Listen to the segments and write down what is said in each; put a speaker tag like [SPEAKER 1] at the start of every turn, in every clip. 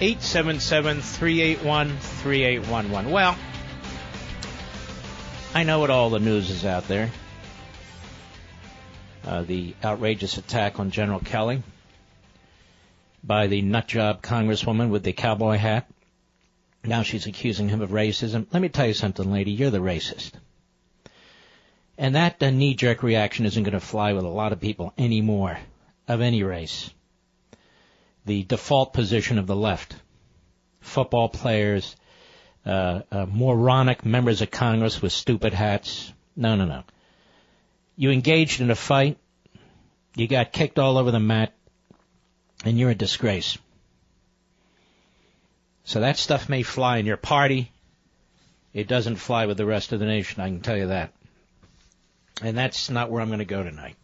[SPEAKER 1] 877-381-3811. Well, I know what all the news is out there. Uh, the outrageous attack on General Kelly by the nutjob congresswoman with the cowboy hat. Now she's accusing him of racism. Let me tell you something, lady. You're the racist. And that uh, knee-jerk reaction isn't going to fly with a lot of people anymore, of any race. The default position of the left. Football players, uh, uh, moronic members of Congress with stupid hats. No, no, no. You engaged in a fight, you got kicked all over the mat, and you're a disgrace. So that stuff may fly in your party. It doesn't fly with the rest of the nation, I can tell you that. And that's not where I'm going to go tonight.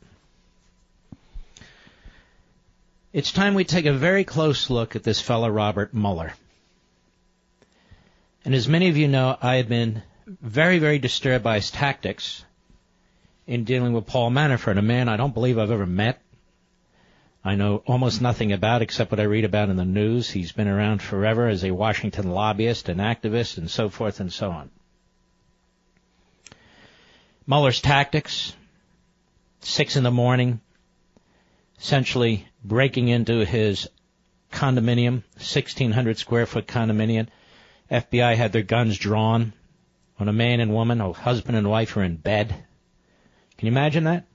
[SPEAKER 1] It's time we take a very close look at this fellow Robert Mueller. And as many of you know, I have been very, very disturbed by his tactics in dealing with Paul Manafort, a man I don't believe I've ever met. I know almost nothing about except what I read about in the news. He's been around forever as a Washington lobbyist and activist and so forth and so on. Mueller's tactics, six in the morning, essentially breaking into his condominium, 1600 square foot condominium, FBI had their guns drawn when a man and woman, a husband and wife, are in bed. Can you imagine that?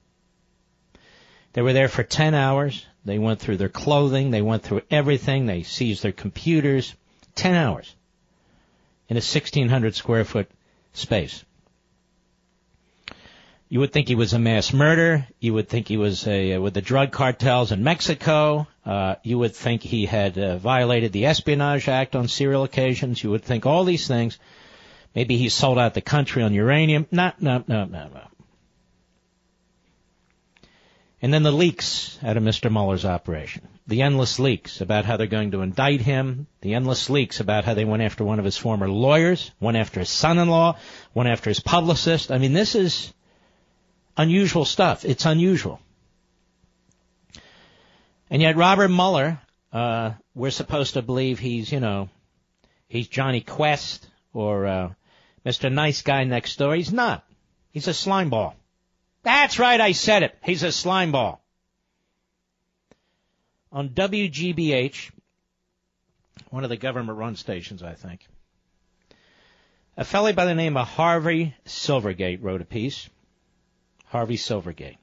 [SPEAKER 1] They were there for 10 hours. They went through their clothing. They went through everything. They seized their computers. 10 hours in a 1600 square foot space. You would think he was a mass murderer. You would think he was a, uh, with the drug cartels in Mexico. Uh, you would think he had uh, violated the Espionage Act on serial occasions. You would think all these things. Maybe he sold out the country on uranium. No, no, no, no, no. And then the leaks out of Mr. Mueller's operation. The endless leaks about how they're going to indict him. The endless leaks about how they went after one of his former lawyers, went after his son-in-law, went after his publicist. I mean, this is unusual stuff. It's unusual. And yet Robert Mueller, uh, we're supposed to believe he's, you know, he's Jonny Quest or uh, Mr. Nice Guy next door. He's not. He's a slimeball. That's right, I said it. He's a slimeball. On WGBH, one of the government-run stations, I think, a fellow by the name of Harvey Silverglate wrote a piece Harvey Silverglate.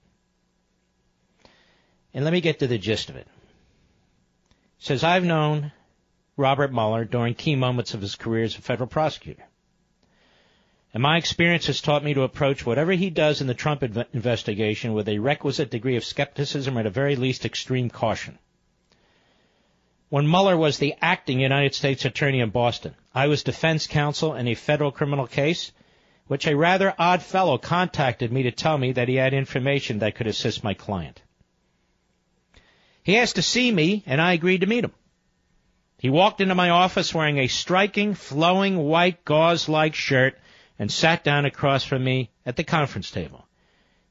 [SPEAKER 1] And let me get to the gist of it. it says, I've known Robert Mueller during key moments of his career as a federal prosecutor. And my experience has taught me to approach whatever he does in the Trump inv- investigation with a requisite degree of skepticism or at the very least extreme caution. When Mueller was the acting United States Attorney in Boston, I was defense counsel in a federal criminal case which a rather odd fellow contacted me to tell me that he had information that could assist my client. He asked to see me, and I agreed to meet him. He walked into my office wearing a striking, flowing white gauze-like shirt and sat down across from me at the conference table.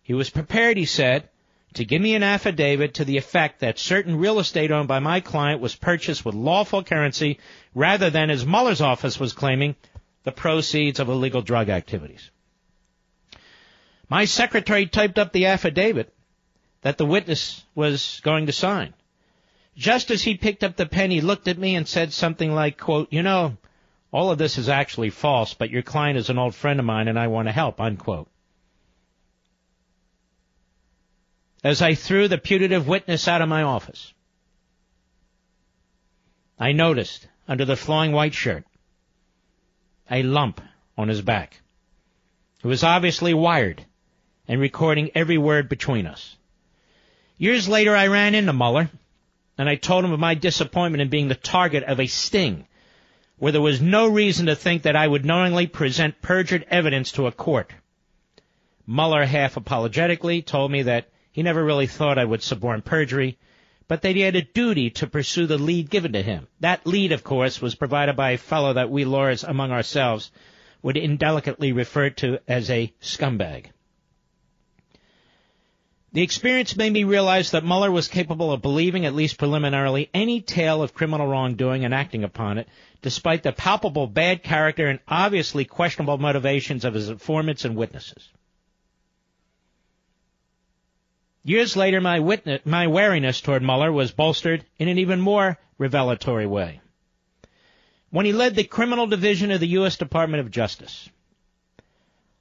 [SPEAKER 1] He was prepared, he said, to give me an affidavit to the effect that certain real estate owned by my client was purchased with lawful currency rather than, as Mueller's office was claiming, the proceeds of illegal drug activities. My secretary typed up the affidavit that the witness was going to sign. Just as he picked up the pen, he looked at me and said something like, quote, you know, all of this is actually false, but your client is an old friend of mine and I want to help, unquote. As I threw the putative witness out of my office, I noticed under the flowing white shirt a lump on his back. He was obviously wired and recording every word between us. Years later, I ran into Mueller and I told him of my disappointment in being the target of a sting where there was no reason to think that I would knowingly present perjured evidence to a court. Mueller half apologetically told me that he never really thought I would suborn perjury, but that he had a duty to pursue the lead given to him. That lead, of course, was provided by a fellow that we lawyers among ourselves would indelicately refer to as a scumbag. The experience made me realize that Mueller was capable of believing, at least preliminarily, any tale of criminal wrongdoing and acting upon it, despite the palpable bad character and obviously questionable motivations of his informants and witnesses. Years later, my, witness, my wariness toward Mueller was bolstered in an even more revelatory way. When he led the criminal division of the U.S. Department of Justice,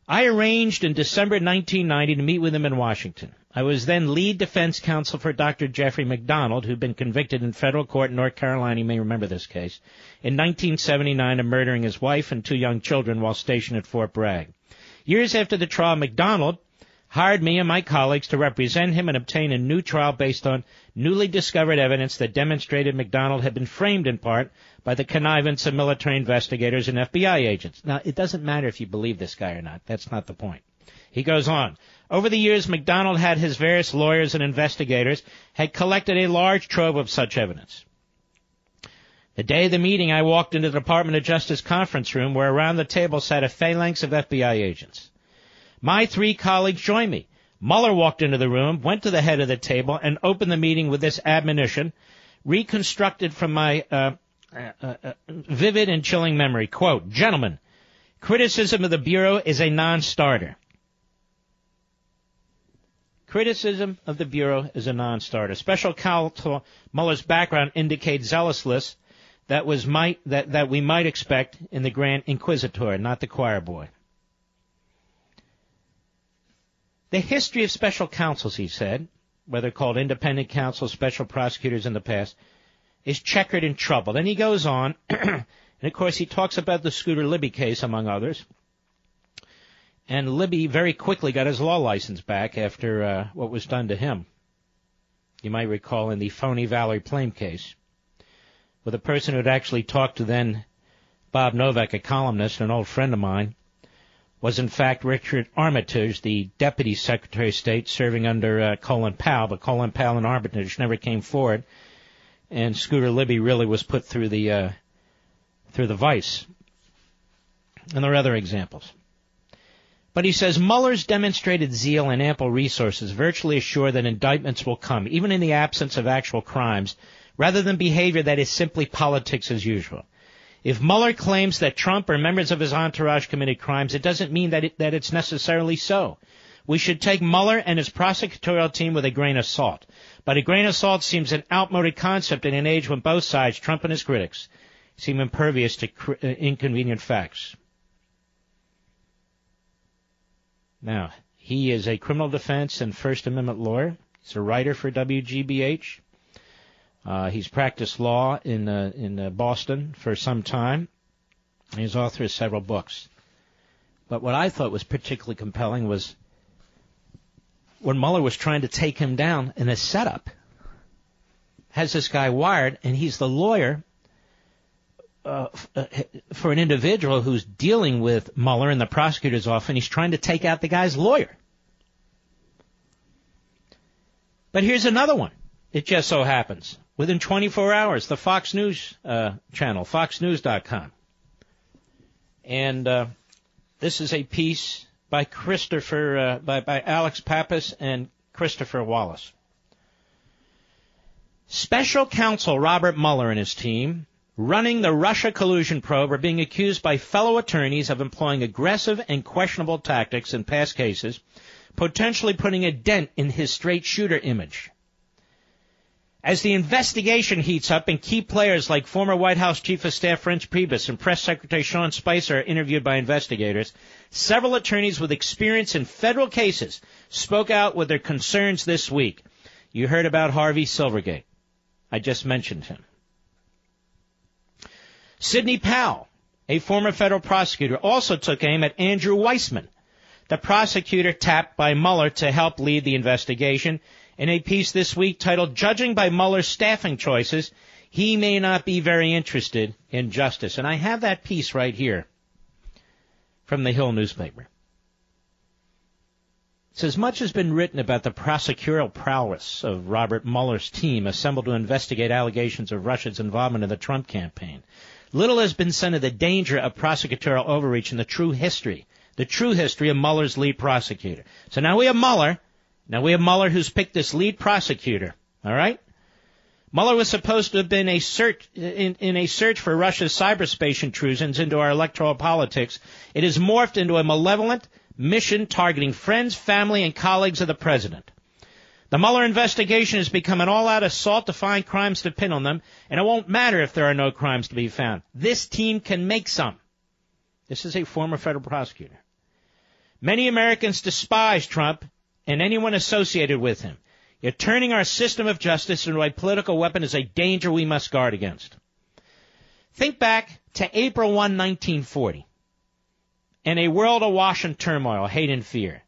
[SPEAKER 1] I arranged in December 1990 to meet with him in Washington. I was then lead defense counsel for Dr. Jeffrey MacDonald, who'd been convicted in federal court in North Carolina, you may remember this case, in 1979 of murdering his wife and two young children while stationed at Fort Bragg. Years after the trial, MacDonald hired me and my colleagues to represent him and obtain a new trial based on newly discovered evidence that demonstrated MacDonald had been framed in part by the connivance of military investigators and FBI agents. Now, it doesn't matter if you believe this guy or not. That's not the point. He goes on. Over the years, MacDonald had his various lawyers and investigators had collected a large trove of such evidence. The day of the meeting, I walked into the Department of Justice conference room where around the table sat a phalanx of FBI agents. My three colleagues joined me. Mueller walked into the room, went to the head of the table, and opened the meeting with this admonition, reconstructed from my uh, uh, uh, uh, vivid and chilling memory. Quote, Gentlemen, criticism of the Bureau is a non-starter. Criticism of the Bureau is a non-starter. Special counsel Mueller's background indicates zealousness that was might that, that we might expect in the Grand Inquisitor, not the choir boy. The history of special counsels, he said, whether called independent counsel, special prosecutors in the past, is checkered and troubled. And he goes on, and of course he talks about the Scooter Libby case, among others. And Libby very quickly got his law license back after uh, what was done to him. You might recall in the phony Valerie Plame case, with a person who had actually talked to then Bob Novak, a columnist, an old friend of mine, was in fact Richard Armitage, the Deputy Secretary of State serving under uh, Colin Powell, but Colin Powell and Armitage never came forward, and Scooter Libby really was put through the uh, through the vice. And there are other examples. But he says Mueller's demonstrated zeal and ample resources virtually assure that indictments will come, even in the absence of actual crimes, rather than behavior that is simply politics as usual. If Mueller claims that Trump or members of his entourage committed crimes, it doesn't mean that, it, that it's necessarily so. We should take Mueller and his prosecutorial team with a grain of salt. But a grain of salt seems an outmoded concept in an age when both sides, Trump and his critics, seem impervious to cr- uh, inconvenient facts. Now, he is a criminal defense and First Amendment lawyer. He's a writer for WGBH. Uh, he's practiced law in uh, in uh, Boston for some time. He's author of several books. But what I thought was particularly compelling was when Mueller was trying to take him down in a setup. Has this guy wired, and he's the lawyer uh, uh, for an individual who's dealing with Mueller in the prosecutor's office, and he's trying to take out the guy's lawyer. But here's another one. It just so happens within 24 hours, the Fox News uh, channel, foxnews.com. And uh, this is a piece by Christopher, uh, by, by Alex Pappas and Christopher Wallace. Special counsel Robert Mueller and his team, running the Russia collusion probe, are being accused by fellow attorneys of employing aggressive and questionable tactics in past cases, potentially putting a dent in his straight shooter image. As the investigation heats up and key players like former White House Chief of Staff Reince Priebus and Press Secretary Sean Spicer are interviewed by investigators, several attorneys with experience in federal cases spoke out with their concerns this week. You heard about Harvey Silverglate. I just mentioned him. Sidney Powell, a former federal prosecutor, also took aim at Andrew Weissmann, the prosecutor tapped by Mueller to help lead the investigation in a piece this week titled Judging by Mueller's Staffing Choices, he may not be very interested in justice. And I have that piece right here from the Hill newspaper. It says much has been written about the prosecutorial prowess of Robert Mueller's team assembled to investigate allegations of Russia's involvement in the Trump campaign. Little has been said of the danger of prosecutorial overreach in the true history, the true history of Mueller's lead prosecutor. So now we have Mueller. Now we have Mueller who's picked this lead prosecutor. All right? Mueller was supposed to have been a search, in, in, a search for Russia's cyberspace intrusions into our electoral politics. It has morphed into a malevolent mission targeting friends, family, and colleagues of the president. The Mueller investigation has become an all-out assault to find crimes to pin on them, and it won't matter if there are no crimes to be found. This team can make some. This is a former federal prosecutor. Many Americans despise Trump and anyone associated with him. You're turning our system of justice into a political weapon is a danger we must guard against. Think back to April 1, 1940, and a world awash in turmoil, hate, and fear.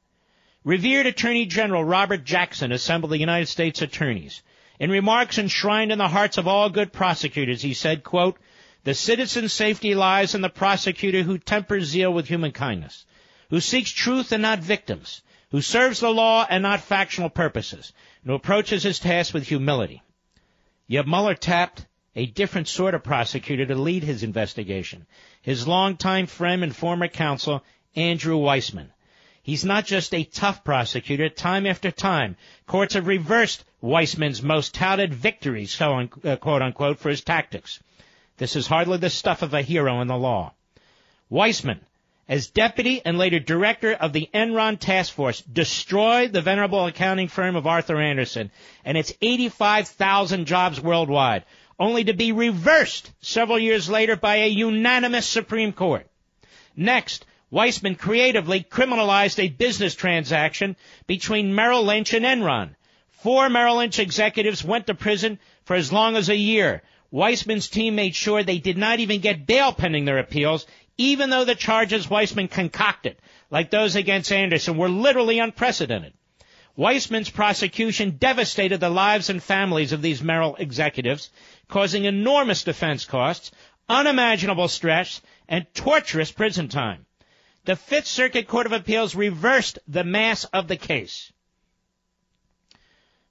[SPEAKER 1] Revered Attorney General Robert Jackson assembled the United States attorneys. In remarks enshrined in the hearts of all good prosecutors, he said, quote, the citizen's safety lies in the prosecutor who tempers zeal with human kindness, who seeks truth and not victims, who serves the law and not factional purposes, and who approaches his task with humility. Yet Mueller tapped a different sort of prosecutor to lead his investigation. His longtime friend and former counsel, Andrew Weissmann. He's not just a tough prosecutor. Time after time, courts have reversed Weissmann's most touted victories, uh, quote unquote, for his tactics. This is hardly the stuff of a hero in the law. Weissmann, as deputy and later director of the Enron task force, destroyed the venerable accounting firm of Arthur Andersen and its 85,000 jobs worldwide, only to be reversed several years later by a unanimous Supreme Court. Next, Weissmann creatively criminalized a business transaction between Merrill Lynch and Enron. Four Merrill Lynch executives went to prison for as long as a year. Weissmann's team made sure they did not even get bail pending their appeals, even though the charges Weissmann concocted, like those against Andersen, were literally unprecedented. Weissmann's prosecution devastated the lives and families of these Merrill executives, causing enormous defense costs, unimaginable stress, and torturous prison time. The Fifth Circuit Court of Appeals reversed the mass of the case.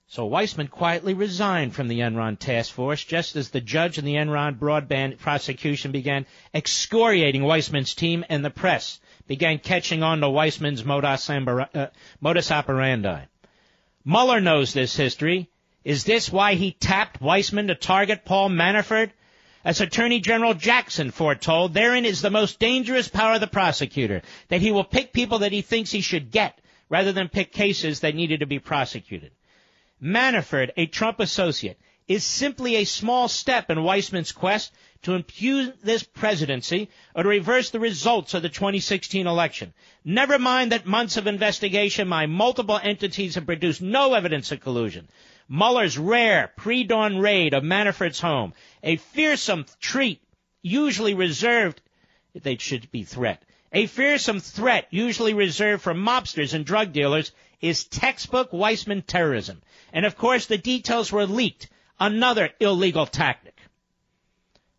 [SPEAKER 1] So Weissmann quietly resigned from the Enron task force just as the judge in the Enron broadband prosecution began excoriating Weissmann's team and the press began catching on to Weissmann's modus, uh, modus operandi. Mueller knows this history. Is this why he tapped Weissmann to target Paul Manafort? As Attorney General Jackson foretold, therein is the most dangerous power of the prosecutor, that he will pick people that he thinks he should get rather than pick cases that needed to be prosecuted. Manafort, a Trump associate, is simply a small step in Weissmann's quest to impugn this presidency or to reverse the results of the 2016 election. Never mind that months of investigation by multiple entities have produced no evidence of collusion. Mueller's rare pre-dawn raid of Manafort's home, a fearsome treat usually reserved, they should be threat, a fearsome threat usually reserved for mobsters and drug dealers is textbook Weissmann terrorism. And of course, the details were leaked. Another illegal tactic.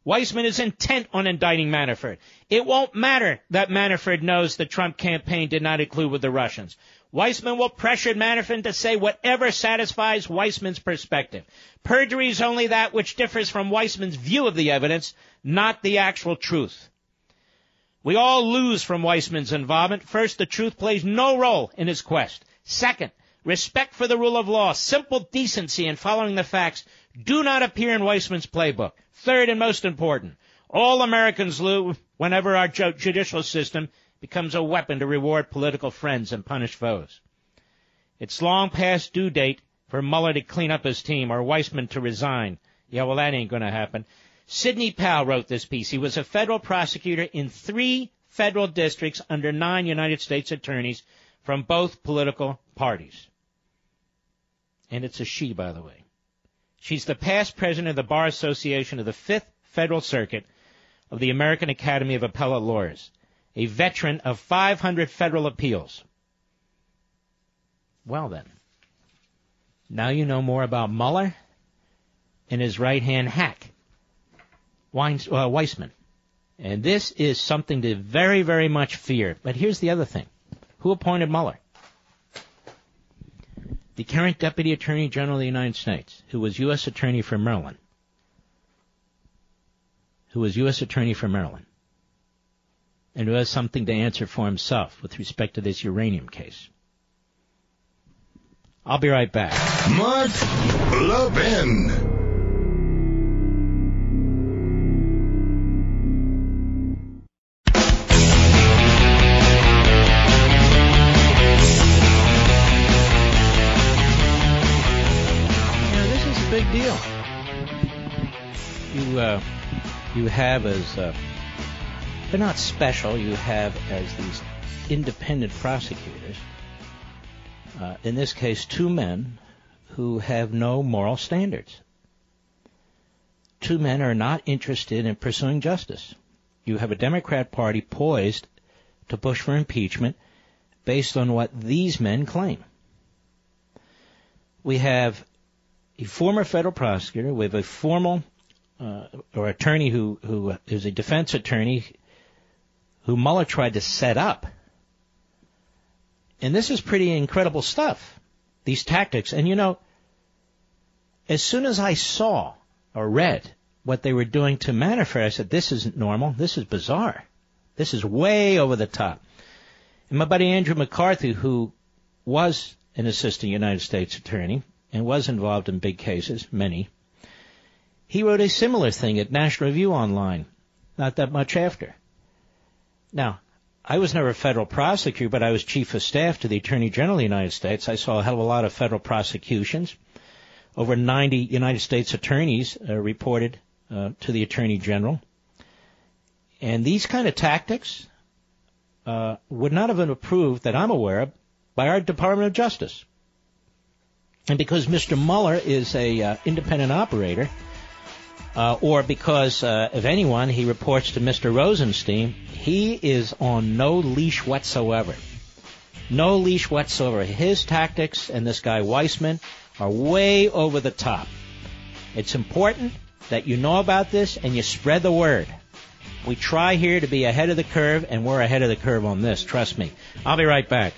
[SPEAKER 1] Weissmann is intent on indicting Manafort. It won't matter that Manafort knows the Trump campaign did not include with the Russians. Weissmann will pressure Manafort to say whatever satisfies Weissmann's perspective. Perjury is only that which differs from Weissmann's view of the evidence, not the actual truth. We all lose from Weissmann's involvement. First, the truth plays no role in his quest. Second, respect for the rule of law, simple decency and following the facts do not appear in Weissmann's playbook. Third and most important, all Americans lose whenever our judicial system becomes a weapon to reward political friends and punish foes. It's long past due date for Mueller to clean up his team or Weissmann to resign. Yeah, well, that ain't going to happen. Sidney Powell wrote this piece. He was a federal prosecutor in three federal districts under nine United States attorneys from both political parties. And it's a she, by the way. She's the past president of the Bar Association of the Fifth Federal Circuit of the American Academy of Appellate Lawyers, a veteran of 500 federal appeals. Well then, now you know more about Mueller and his right-hand hack, Weins, uh, Weissmann. And this is something to very, very much fear. But here's the other thing. Who appointed Mueller? The current Deputy Attorney General of the United States, who was U.S. Attorney for Maryland. Who was U.S. Attorney for Maryland. And who has something to answer for himself with respect to this uranium case. I'll be right back.
[SPEAKER 2] Mark Levin.
[SPEAKER 1] You have as uh, they're not special. You have as these independent prosecutors. Uh, in this case, two men who have no moral standards. Two men are not interested in pursuing justice. You have a Democrat Party poised to push for impeachment based on what these men claim. We have a former federal prosecutor we have a formal uh, or attorney who who is a defense attorney who Mueller tried to set up. And this is pretty incredible stuff. These tactics, and you know, as soon as I saw or read what they were doing to Manafort, I said, "This isn't normal. This is bizarre. This is way over the top." And my buddy Andrew McCarthy, who was an assistant United States attorney, and was involved in big cases, many. He wrote a similar thing at National Review Online, not that much after. Now, I was never a federal prosecutor, but I was chief of staff to the Attorney General of the United States. I saw a hell of a lot of federal prosecutions. Over 90 United States attorneys uh, reported uh, to the Attorney General. And these kind of tactics uh, would not have been approved, that I'm aware of, by our Department of Justice. And because Mr. Mueller is a uh, independent operator, uh, or because uh, if anyone he reports to Mr. Rosenstein, he is on no leash whatsoever. No leash whatsoever. His tactics and this guy Weissmann are way over the top. It's important that you know about this and you spread the word. We try here to be ahead of the curve, and we're ahead of the curve on this. Trust me. I'll be right back.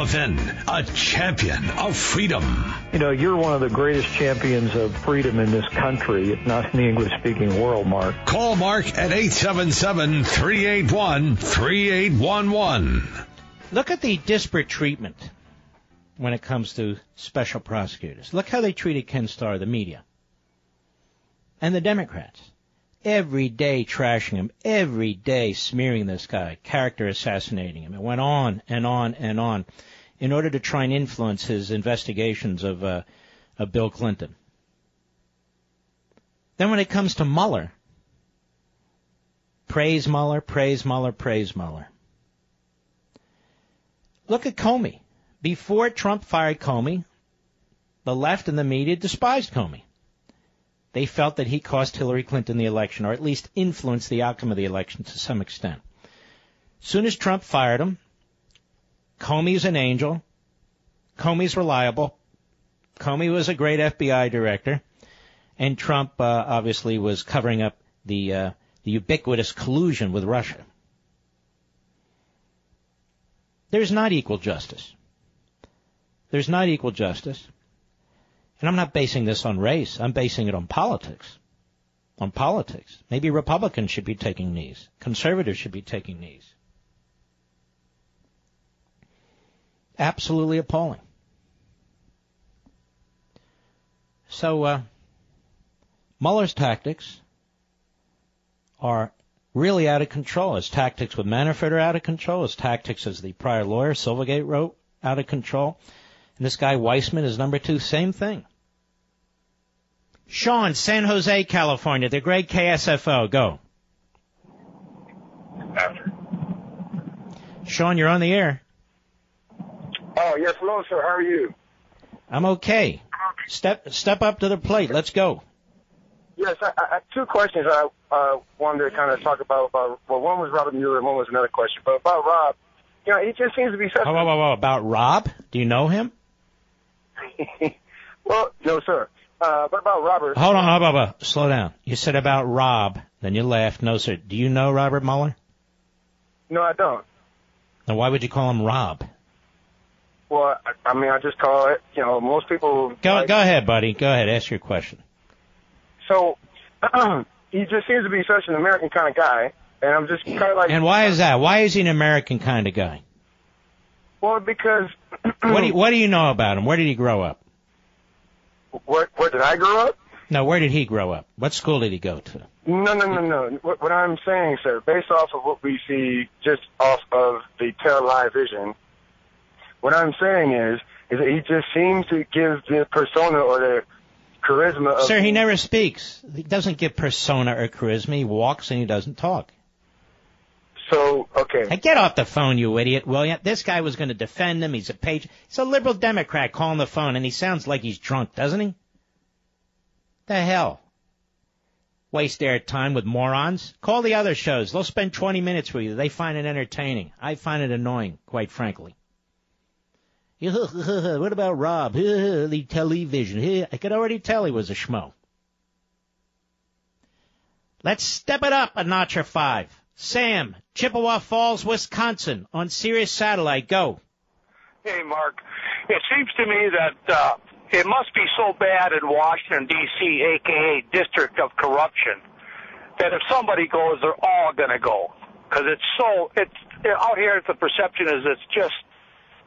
[SPEAKER 3] Mark Levin, a champion of freedom.
[SPEAKER 4] You know, you're one of the greatest champions of freedom in this country, if not in the English speaking world, Mark.
[SPEAKER 3] Call Mark at 877 381 3811.
[SPEAKER 1] Look at the disparate treatment when it comes to special prosecutors. Look how they treated Ken Starr, the media, and the Democrats every day trashing him, every day smearing this guy, character assassinating him. It went on and on and on in order to try and influence his investigations of, uh, of Bill Clinton. Then when it comes to Mueller, praise Mueller, praise Mueller, praise Mueller. Look at Comey. Before Trump fired Comey, the left and the media despised Comey. They felt that he cost Hillary Clinton the election, or at least influenced the outcome of the election to some extent. Soon as Trump fired him, Comey's an angel. Comey's reliable. Comey was a great FBI director, and Trump uh, obviously was covering up the uh, the ubiquitous collusion with Russia. There's not equal justice. There's not equal justice. And I'm not basing this on race. I'm basing it on politics. On politics. Maybe Republicans should be taking knees. Conservatives should be taking knees. Absolutely appalling. So, uh, Mueller's tactics are really out of control. His tactics with Manafort are out of control. His tactics as the prior lawyer, Silverglate, wrote, out of control. And this guy Weissmann is number two, same thing. Sean, San Jose, California, the great KSFO. Go.
[SPEAKER 5] After.
[SPEAKER 1] Sean, you're on the air.
[SPEAKER 5] Oh, yes, hello, sir. How are you?
[SPEAKER 1] I'm okay. Step step up to the plate. Let's go.
[SPEAKER 5] Yes, I, I, two questions I uh, wanted to kind of talk about. about. Well, one was Robert Mueller, and one was another question. But about Rob, you know, he just seems to be such.
[SPEAKER 1] Whoa, whoa, whoa, whoa. About Rob? Do you know him?
[SPEAKER 5] well, no, sir. Uh, what about Robert?
[SPEAKER 1] Hold on, hold on, hold on. Slow down. You said about Rob, then you laughed. No, sir. Do you know Robert Mueller?
[SPEAKER 5] No, I don't.
[SPEAKER 1] Then why would you call him Rob?
[SPEAKER 5] Well, I, I mean, I just call it. You know, most people.
[SPEAKER 1] Go,
[SPEAKER 5] like-
[SPEAKER 1] go ahead, buddy. Go ahead. Ask your question.
[SPEAKER 5] So he just seems to be such an American kind of guy, and I'm just kind of like.
[SPEAKER 1] And why is that? Why is he an American kind of guy?
[SPEAKER 5] Well, because.
[SPEAKER 1] What do you, what do you know about him? Where did he grow up?
[SPEAKER 5] Where, where did I grow up?
[SPEAKER 1] No, where did he grow up? What school did he go to?
[SPEAKER 5] No, no, no, no. What, what I'm saying, sir, based off of what we see just off of the television, what I'm saying is, is that he just seems to give the persona or the charisma of.
[SPEAKER 1] Sir, he never speaks. He doesn't give persona or charisma. He walks and he doesn't talk.
[SPEAKER 5] So, okay.
[SPEAKER 1] Hey, get off the phone, you idiot, will you? This guy was going to defend him. He's a page. He's a liberal Democrat calling the phone, and he sounds like he's drunk, doesn't he? The hell? Waste their time with morons. Call the other shows. They'll spend 20 minutes with you. They find it entertaining. I find it annoying, quite frankly. what about Rob? the television. I could already tell he was a schmo. Let's step it up a notch or five. Sam, Chippewa Falls, Wisconsin, on Sirius Satellite. Go.
[SPEAKER 6] Hey, Mark. It seems to me that uh, it must be so bad in Washington, D.C., aka District of Corruption, that if somebody goes, they're all going to go. Because it's so, it's out here, the perception is it's just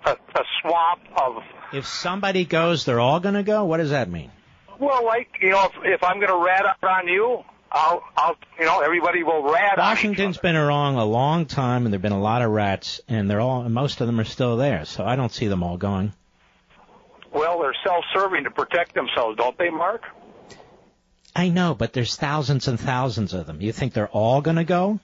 [SPEAKER 6] a, a swamp of,
[SPEAKER 1] If somebody goes, they're all going to go? What does that mean?
[SPEAKER 6] well, like, you know, if, if I'm going to rat on you, I'll, I'll, you know, everybody will rat
[SPEAKER 1] Washington's been wrong a long time, and there've been a lot of rats, and they're all, most of them are still there. So I don't see them all going.
[SPEAKER 6] Well, they're self-serving to protect themselves, don't they, Mark?
[SPEAKER 1] I know, but there's thousands and thousands of them. You think they're all going to go?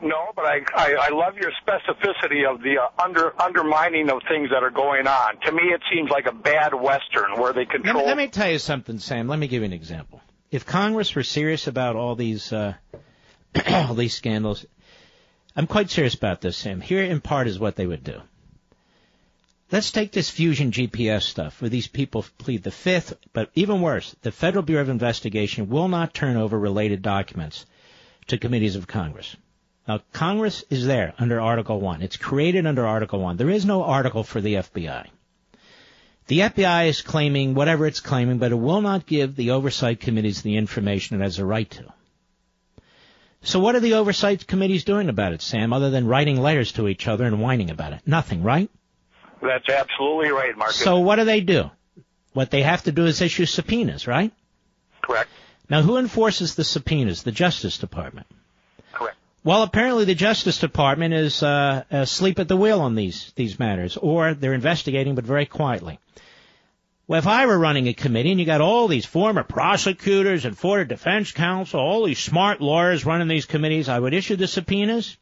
[SPEAKER 6] No, but I, I, I love your specificity of the uh, under undermining of things that are going on. To me, it seems like a bad Western where they
[SPEAKER 1] Let
[SPEAKER 6] control.
[SPEAKER 1] me, let me tell you something, Sam. Let me give you an example. If Congress were serious about all these uh, all these scandals, I'm quite serious about this, Sam. Here, in part, is what they would do. Let's take this fusion GPS stuff, where these people plead the fifth, but even worse, the Federal Bureau of Investigation will not turn over related documents to committees of Congress. Now, Congress is there under Article 1. It's created under Article 1. There is no article for the FBI. The FBI is claiming whatever it's claiming, but it will not give the oversight committees the information it has a right to. So what are the oversight committees doing about it, Sam, other than writing letters to each other and whining about it? Nothing, right?
[SPEAKER 6] That's absolutely right, Mark.
[SPEAKER 1] So what do they do? What they have to do is issue subpoenas, right?
[SPEAKER 6] Correct.
[SPEAKER 1] Now who enforces the subpoenas? The Justice Department.
[SPEAKER 6] Correct.
[SPEAKER 1] Well, apparently the Justice Department is uh, asleep at the wheel on these these matters, or they're investigating but very quietly. Well, if I were running a committee and you got all these former prosecutors and former defense counsel, all these smart lawyers running these committees, I would issue the subpoenas.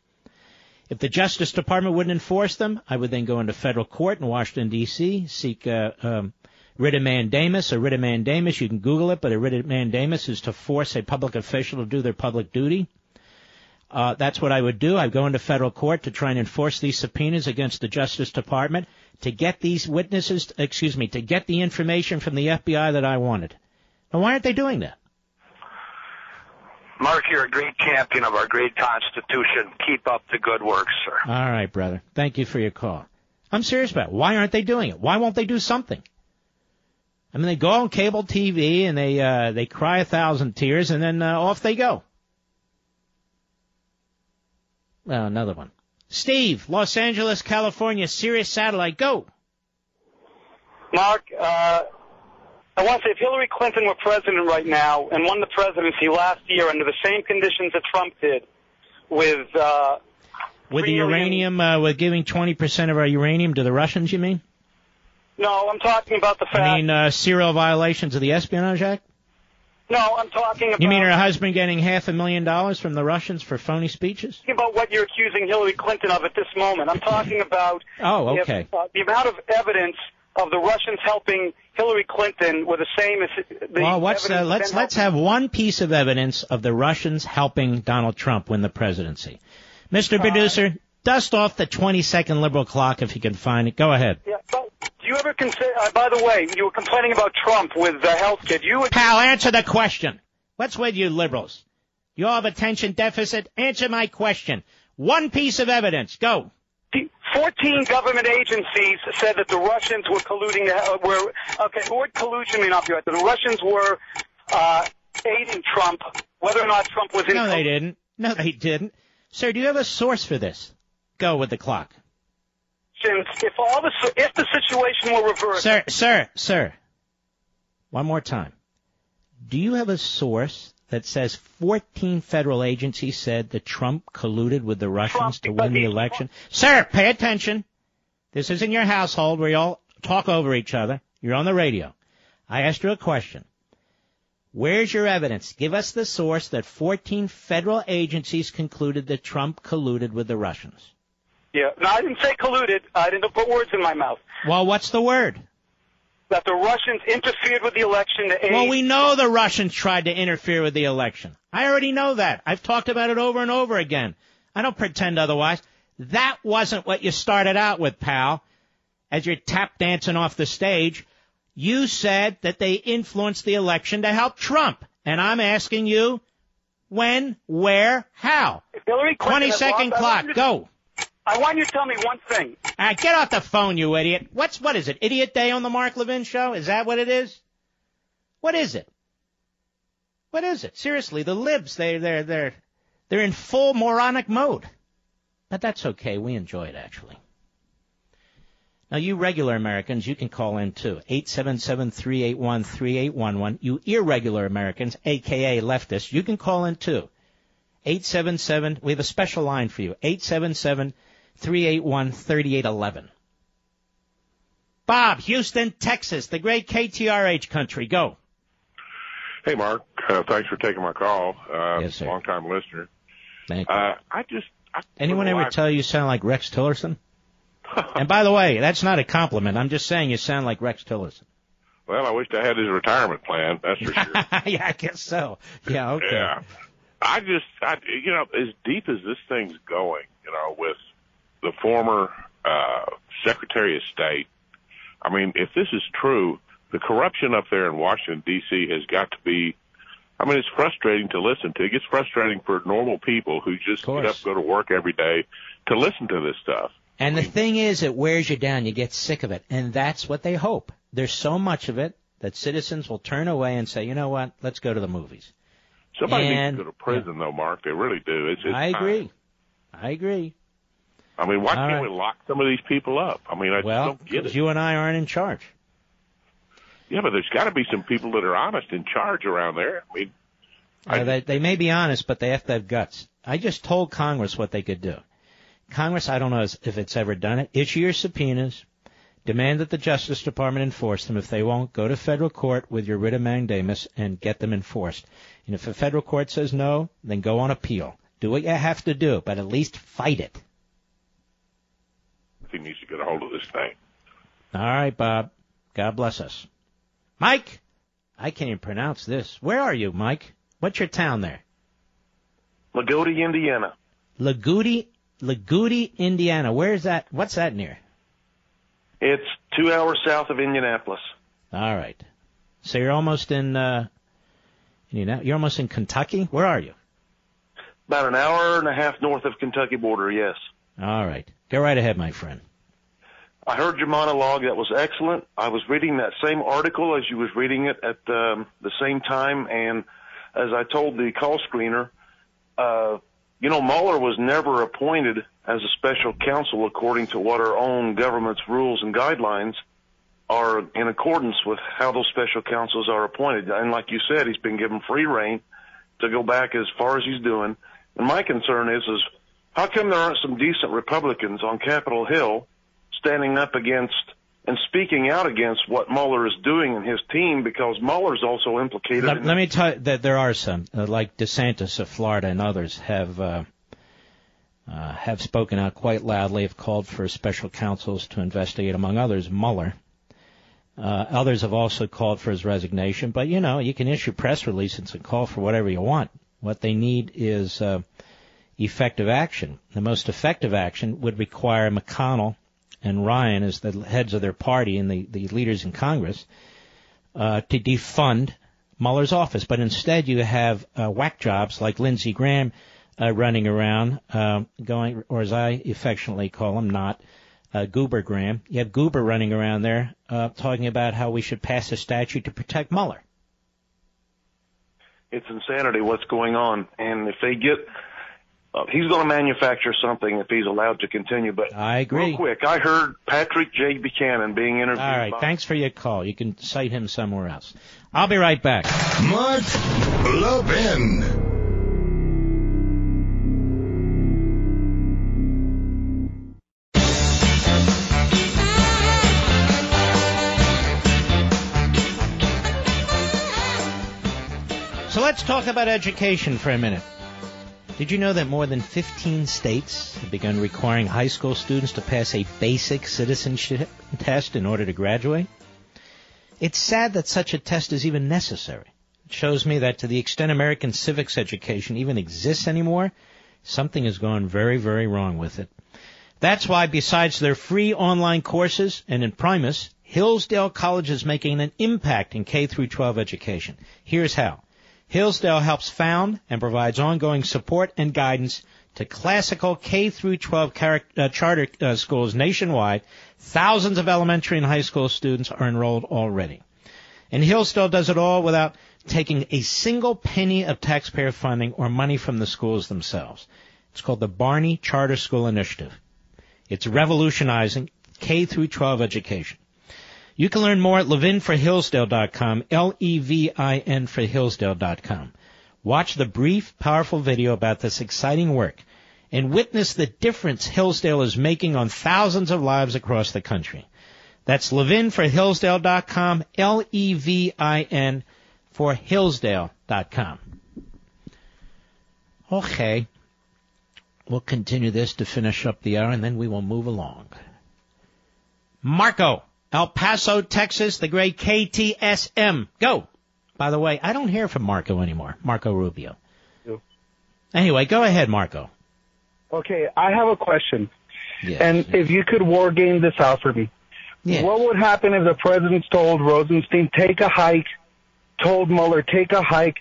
[SPEAKER 1] If the Justice Department wouldn't enforce them, I would then go into federal court in Washington D.C. seek uh, um, writ of mandamus. A writ of mandamus, you can Google it, but a writ of mandamus is to force a public official to do their public duty. Uh, that's what I would do. I'd go into federal court to try and enforce these subpoenas against the Justice Department to get these witnesses, excuse me, to get the information from the FBI that I wanted. Now, why aren't they doing that?
[SPEAKER 6] Mark, you're a great champion of our great Constitution. Keep up the good work, sir.
[SPEAKER 1] All right, brother. Thank you for your call. I'm serious about it. Why aren't they doing it? Why won't they do something? I mean, they go on cable TV and they uh, they cry a thousand tears and then uh, off they go. Well, another one. Steve, Los Angeles, California, Sirius Satellite, go.
[SPEAKER 7] Mark, uh, I want to say if Hillary Clinton were president right now and won the presidency last year under the same conditions that Trump did, with uh,
[SPEAKER 1] With the uranium, uh, with giving 20% of our uranium to the Russians, you mean?
[SPEAKER 7] no, I'm talking about the fact.
[SPEAKER 1] I mean, uh, serial violations of the Espionage Act?
[SPEAKER 7] No, I'm talking about.
[SPEAKER 1] You mean her husband getting half a million dollars from the Russians for phony speeches?
[SPEAKER 7] talking about what you're accusing Hillary Clinton of at this moment. I'm talking about
[SPEAKER 1] Oh,
[SPEAKER 7] if,
[SPEAKER 1] okay.
[SPEAKER 7] uh, the amount of evidence of the Russians helping Hillary Clinton with the same as the
[SPEAKER 1] Well, what's uh, let's let's
[SPEAKER 7] helping-
[SPEAKER 1] have one piece of evidence of the Russians helping Donald Trump win the presidency. Mr. Producer, Dust off the 20 second liberal clock if you can find it. Go ahead.
[SPEAKER 7] Yeah, do you ever consider? Uh, by the way, you were complaining about Trump with the health kit. You
[SPEAKER 1] Pal, answer the question. What's with you liberals? You all have attention deficit? Answer my question. One piece of evidence. Go.
[SPEAKER 7] 14 government agencies said that the Russians were colluding. Uh, were okay. The word collusion may not be right. The Russians were uh, aiding Trump, whether or not Trump was in.
[SPEAKER 1] No, they didn't. No, they didn't. Sir, do you have a source for this? Go with the clock.
[SPEAKER 7] If all the if the situation were reversed,
[SPEAKER 1] Sir, sir, sir. One more time. Do you have a source that says 14 federal agencies said that Trump colluded with the Russians to win the election? Sir, pay attention. This isn't your household where you all talk over each other. You're on the radio. I asked you a question. Where's your evidence? Give us the source that 14 federal agencies concluded that Trump colluded with the Russians.
[SPEAKER 7] Yeah, no, I didn't say colluded. I didn't put words in my mouth.
[SPEAKER 1] Well, what's the word?
[SPEAKER 7] That the Russians interfered with the election to aid.
[SPEAKER 1] Well, we know the Russians tried to interfere with the election. I already know that. I've talked about it over and over again. I don't pretend otherwise. That wasn't what you started out with, pal. As you're tap dancing off the stage, you said that they influenced the election to help Trump. And I'm asking you, when, where, how?
[SPEAKER 7] Hillary Clinton
[SPEAKER 1] 20 second clock, go.
[SPEAKER 7] I want you to tell me one thing.
[SPEAKER 1] Uh, get off the phone, you idiot. What's, what is it? Idiot Day on the Mark Levin show? Is that what it is? What is it? What is it? Seriously, the libs, they, they're, they're, they're in full moronic mode. But that's okay. We enjoy it, actually. Now, you regular Americans, you can call in too. 877-381-3811. You irregular Americans, aka leftists, you can call in too. 877, we have a special line for you. 877-381-3811. Bob, Houston, Texas, the great KTRH country. Go.
[SPEAKER 8] Hey, Mark. Uh, thanks for taking my call. Uh,
[SPEAKER 1] Yes, sir.
[SPEAKER 8] Long time listener.
[SPEAKER 1] Thank you.
[SPEAKER 8] Uh, I just. I,
[SPEAKER 1] Anyone ever
[SPEAKER 8] life-
[SPEAKER 1] tell you you sound like Rex Tillerson? and by the way, that's not a compliment. I'm just saying you sound like Rex Tillerson.
[SPEAKER 8] Well, I wished I had his retirement plan. That's for sure.
[SPEAKER 1] yeah, I guess so. Yeah, okay.
[SPEAKER 8] Yeah. I just, I, you know, as deep as this thing's going, you know, with the former uh, Secretary of State. I mean, if this is true, the corruption up there in Washington D.C. has got to be. I mean, it's frustrating to listen to. It gets frustrating for normal people who just get up, go to work every day to listen to this stuff.
[SPEAKER 1] And the thing is, it wears you down. You get sick of it. And that's what they hope. There's so much of it that citizens will turn away and say, you know what, let's go to the movies.
[SPEAKER 8] Somebody
[SPEAKER 1] And-
[SPEAKER 8] needs to go to prison, though, Mark. They really do. It's, it's
[SPEAKER 1] I
[SPEAKER 8] time.
[SPEAKER 1] agree. I agree.
[SPEAKER 8] I mean, why
[SPEAKER 1] All
[SPEAKER 8] can't
[SPEAKER 1] right.
[SPEAKER 8] we lock some of these people up? I mean, I
[SPEAKER 1] Well,
[SPEAKER 8] don't get it.
[SPEAKER 1] Well, you and I aren't in charge.
[SPEAKER 8] Yeah, but there's got to be some people that are honest in charge around there. I mean,
[SPEAKER 1] Uh, they, they may be honest, but they have to have guts. I just told Congress what they could do. Congress, I don't know if it's ever done it. Issue your subpoenas. Demand that the Justice Department enforce them. If they won't, go to federal court with your writ of mandamus and get them enforced. And if a federal court says no, then go on appeal. Do what you have to do, but at least fight it.
[SPEAKER 8] He needs to get a hold of this thing.
[SPEAKER 1] All right, Bob. God bless us. Mike, I can't even pronounce this. Where are you, Mike? What's your town there?
[SPEAKER 9] Lagodi, Indiana.
[SPEAKER 1] Lagudi, Lagudi, Indiana. Where's that? What's that near?
[SPEAKER 9] It's two hours south of Indianapolis.
[SPEAKER 1] All right. So you're almost in, uh, Indiana. You're almost in Kentucky. Where are you?
[SPEAKER 9] About an hour and a half north of Kentucky border, yes.
[SPEAKER 1] All right. Go right ahead, my friend.
[SPEAKER 9] I heard your monologue. That was excellent. I was reading that same article as you was reading it at um, the same time, and as I told the call screener, uh, you know, Mueller was never appointed as a special counsel according to what our own government's rules and guidelines are in accordance with how those special counsels are appointed. And like you said, he's been given free reign to go back as far as he's doing. And my concern is, is how come there aren't some decent Republicans on Capitol Hill standing up against and speaking out against what Mueller is doing and his team because Mueller's also implicated
[SPEAKER 1] Let,
[SPEAKER 9] in
[SPEAKER 1] let me tell you that there are some, uh, like DeSantis of Florida and others, have uh, uh, have spoken out quite loudly, have called for special counsels to investigate, among others, Mueller. Uh, others have also called for his resignation, but you know, you can issue press releases and call for whatever you want. What they need is uh, effective action. The most effective action would require McConnell and Ryan, as the heads of their party and the, the leaders in Congress, uh, to defund Mueller's office. But instead, you have uh, whack jobs like Lindsey Graham uh, running around, uh, going, or as I affectionately call him, not uh, Goober Graham. You have Goober running around there uh, talking about how we should pass a statute to protect Mueller.
[SPEAKER 9] It's insanity what's going on, and if they get, uh, he's going to manufacture something if he's allowed to continue. But
[SPEAKER 1] I agree.
[SPEAKER 9] real quick, I heard Patrick J. Buchanan being interviewed.
[SPEAKER 1] All right,
[SPEAKER 9] by-
[SPEAKER 1] thanks for your call. You can cite him somewhere else. I'll be right back.
[SPEAKER 2] Mark Levin.
[SPEAKER 1] So let's talk about education for a minute. Did you know that more than 15 states have begun requiring high school students to pass a basic citizenship test in order to graduate? It's sad that such a test is even necessary. It shows me that to the extent American civics education even exists anymore, something has gone very, very wrong with it. That's why besides their free online courses and Imprimis, Hillsdale College is making an impact in K through 12 education. Here's how. Hillsdale helps found and provides ongoing support and guidance to classical K through 12 uh, charter uh, schools nationwide. Thousands of elementary and high school students are enrolled already. And Hillsdale does it all without taking a single penny of taxpayer funding or money from the schools themselves. It's called the Barney Charter School Initiative. It's revolutionizing K through 12 education. You can learn more at levinforhillsdale.com, L-E-V-I-N for Hillsdale.com. Watch the brief, powerful video about this exciting work and witness the difference Hillsdale is making on thousands of lives across the country. That's levinforhillsdale.com, L-E-V-I-N for Hillsdale.com. Okay. We'll continue this to finish up the hour and then we will move along. Marco, El Paso, Texas, the great KTSM. Go. By the way, I don't hear from Marco anymore. Marco Rubio. Anyway, go ahead, Marco.
[SPEAKER 10] Okay, I have a question.
[SPEAKER 1] Yes.
[SPEAKER 10] And if you could war game this out for me,
[SPEAKER 1] Yes.
[SPEAKER 10] what would happen if the president told Rosenstein, take a hike, told Mueller, take a hike,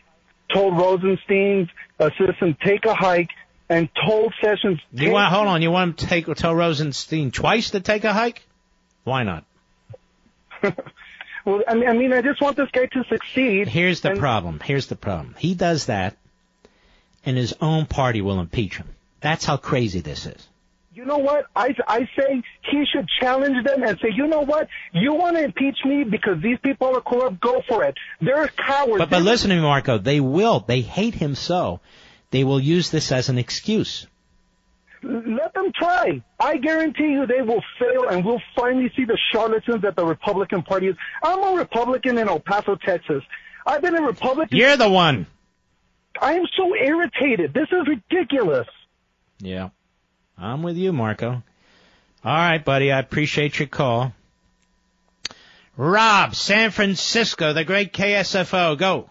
[SPEAKER 10] told Rosenstein's assistant, take a hike, and told Sessions,
[SPEAKER 1] You want, hold on, you want to take, tell Rosenstein twice to take a hike? Why not?
[SPEAKER 10] well, I mean, I mean, I just want this guy to succeed.
[SPEAKER 1] Here's the
[SPEAKER 10] and-
[SPEAKER 1] problem. Here's the problem. He does that, and his own party will impeach him. That's how crazy this is.
[SPEAKER 10] You know what? I, I say he should challenge them and say, you know what? You want to impeach me because these people are corrupt? Go for it. They're cowards.
[SPEAKER 1] But, but listen to me, Marco. They will. They hate him so. They will use this as an excuse.
[SPEAKER 10] Let them try. I guarantee you they will fail and we'll finally see the charlatans that the Republican Party is. I'm a Republican in El Paso, Texas. I've been a Republican.
[SPEAKER 1] You're the one.
[SPEAKER 10] I am so irritated. This is ridiculous.
[SPEAKER 1] Yeah. I'm with you, Marco. All right, buddy. I appreciate your call. Rob, San Francisco, the great KSFO. Go.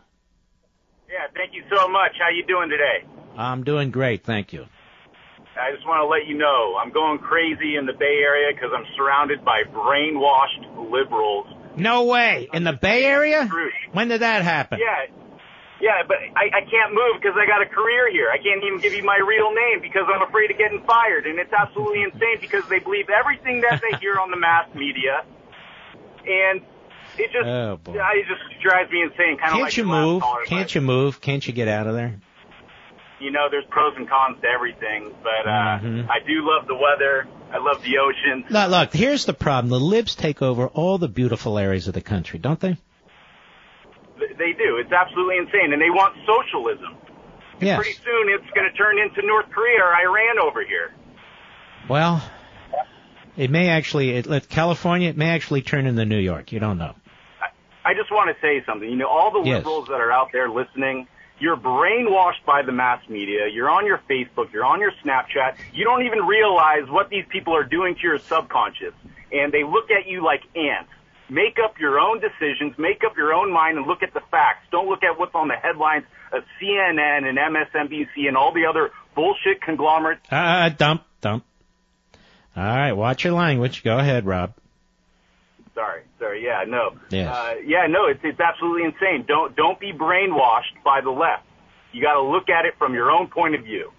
[SPEAKER 11] Yeah, thank you so much. How you doing today?
[SPEAKER 1] I'm doing great. Thank you.
[SPEAKER 11] I just want to let you know I'm going crazy in the Bay Area because I'm surrounded by brainwashed liberals.
[SPEAKER 1] No way. In the Bay Area? When did that happen?
[SPEAKER 11] Yeah, yeah, but I, I can't move because I got a career here. I can't even give you my real name because I'm afraid of getting fired, and it's absolutely insane because they believe everything that they hear on the mass media, and it just,
[SPEAKER 1] Oh, boy.
[SPEAKER 11] it just drives me insane. Kind of
[SPEAKER 1] Can't
[SPEAKER 11] like
[SPEAKER 1] you move? Can't you move? Can't you get out of there?
[SPEAKER 11] You know, there's pros and cons to everything, but uh,
[SPEAKER 1] Mhm.
[SPEAKER 11] I do love the weather. I love the ocean.
[SPEAKER 1] Look, look, here's the problem. The libs take over all the beautiful areas of the country, don't they?
[SPEAKER 11] They do. It's absolutely insane, and they want socialism.
[SPEAKER 1] Yes.
[SPEAKER 11] Pretty soon, it's going to turn into North Korea or Iran over here.
[SPEAKER 1] Well, it may actually, it, let California, it may actually turn into New York. You don't know.
[SPEAKER 11] I just want to say something. You know, all the
[SPEAKER 1] Yes.
[SPEAKER 11] liberals that are out there listening, you're brainwashed by the mass media. You're on your Facebook. You're on your Snapchat. You don't even realize what these people are doing to your subconscious. And they look at you like ants. Make up your own decisions. Make up your own mind and look at the facts. Don't look at what's on the headlines of CNN and MSNBC and all the other bullshit conglomerates.
[SPEAKER 1] Uh, dump, dump. All right, watch your language. Go ahead, Rob.
[SPEAKER 11] Yeah, no.
[SPEAKER 1] Yes.
[SPEAKER 11] Uh, yeah, no. It's it's absolutely insane. Don't don't be brainwashed by the left. You got to look at it from your own point of view.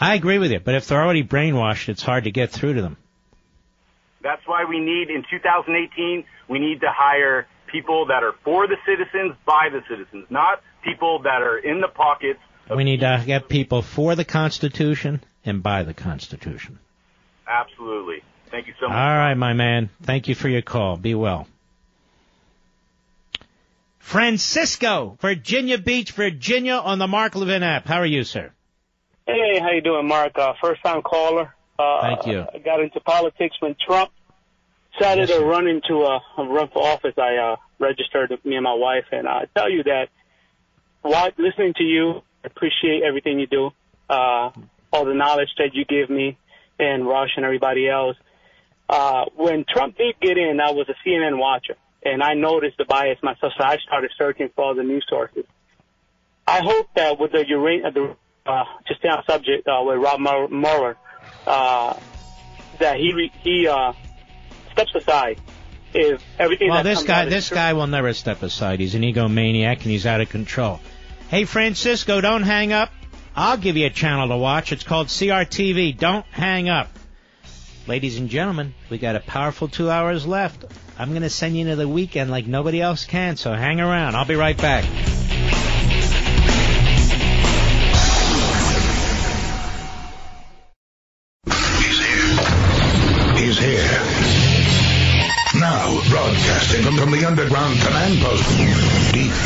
[SPEAKER 1] I agree with you, but if they're already brainwashed, it's hard to get through to them.
[SPEAKER 11] That's why we need in 2018 we need to hire people that are for the citizens, by the citizens, not people that are in the pockets.
[SPEAKER 1] We need to get people for the Constitution and by the Constitution.
[SPEAKER 11] Absolutely. Thank you so much.
[SPEAKER 1] All right, my man. Thank you for your call. Be well. Francisco, Virginia Beach, Virginia, on the Mark Levin app. How are you, sir?
[SPEAKER 12] Hey, how you doing, Mark? Uh, first time caller. Uh,
[SPEAKER 1] Thank you.
[SPEAKER 12] I got into politics when Trump decided to run into a, a run for office. I uh, registered me and my wife, and I tell you that while listening to you, I appreciate everything you do, uh, all the knowledge that you give me, and Rush and everybody else. Uh, when Trump did get in, I was a CNN watcher, and I noticed the bias myself, so I started searching for other news sources. I hope that with the uranium, the uh, just stay on subject uh, with Rob Mueller- uh, that he re- he uh, steps aside if everything.
[SPEAKER 1] Well, this guy, this guy will never step aside. He's an egomaniac and he's out of control. Hey, Francisco, don't hang up. I'll give you a channel to watch. It's called CRTV. Don't hang up. Ladies and gentlemen, we got a powerful two hours left. I'm going to send you into the weekend like nobody else can, so hang around. I'll be right back.
[SPEAKER 2] He's here. He's here. Now, broadcasting from, the underground command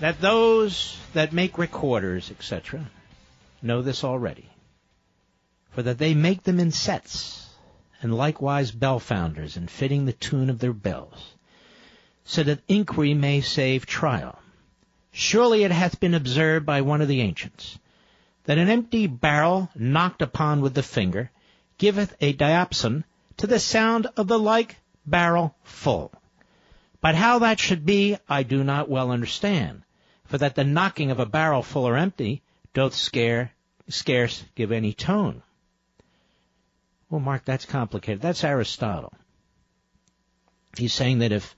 [SPEAKER 1] that those that make recorders, etc., know this already. For that they make them in sets, and likewise bell founders in fitting the tune of their bells, so that inquiry may save trial. Surely it hath been observed by one of the ancients, that an empty barrel knocked upon with the finger giveth a diapason to the sound of the like barrel full. But how that should be, I do not well understand, for that the knocking of a barrel full or empty doth scare, scarce give any tone. Well, Mark, that's complicated. That's Aristotle. He's saying that if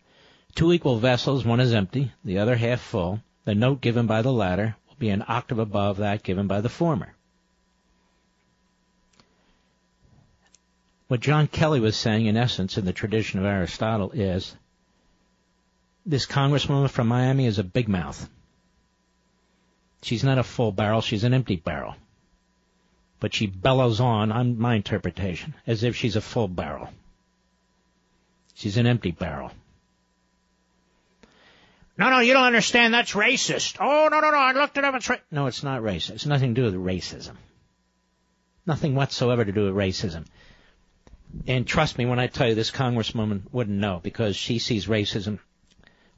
[SPEAKER 1] two equal vessels, one is empty, the other half full, the note given by the latter will be an octave above that given by the former. What John Kelly was saying, in essence, in the tradition of Aristotle, is this congresswoman from Miami is a big mouth. She's not a full barrel, she's an empty barrel. But she bellows on, on my interpretation, as if she's a full barrel. She's an empty barrel. No, no, you don't understand. That's racist. Oh, no, no, no. I looked it up. It's ra-. No, it's not racist. It's nothing to do with racism. Nothing whatsoever to do with racism. And trust me when I tell you this congresswoman wouldn't know because she sees racism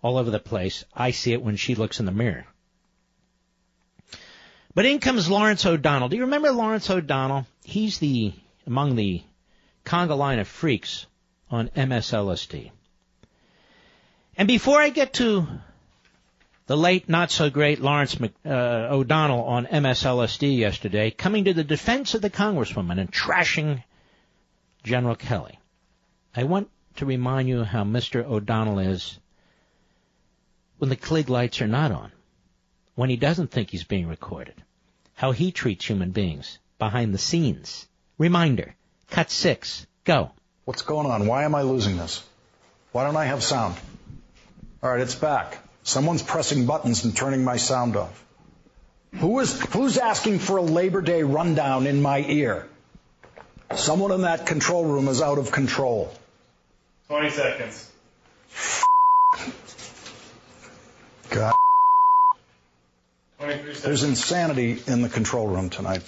[SPEAKER 1] all over the place. I see it when she looks in the mirror. But in comes Lawrence O'Donnell. Do you remember Lawrence O'Donnell? He's the among the conga line of freaks on MSLSD. And before I get to the late, not so great Lawrence Mc, uh, O'Donnell on MSLSD yesterday, coming to the defense of the Congresswoman and trashing General Kelly, I want to remind you how Mr. O'Donnell is when the Klieg lights are not on, when he doesn't think he's being recorded, how he treats human beings behind the scenes. Reminder, cut six, go.
[SPEAKER 13] What's going on? Why am I losing this? Why don't I have sound? All right, it's back. Someone's pressing buttons and turning my sound off. Who is who's asking for a Labor Day rundown in my ear? Someone in that control room is out of control.
[SPEAKER 14] 20 seconds.
[SPEAKER 13] God.
[SPEAKER 14] 23 seconds.
[SPEAKER 13] There's insanity in the control room tonight.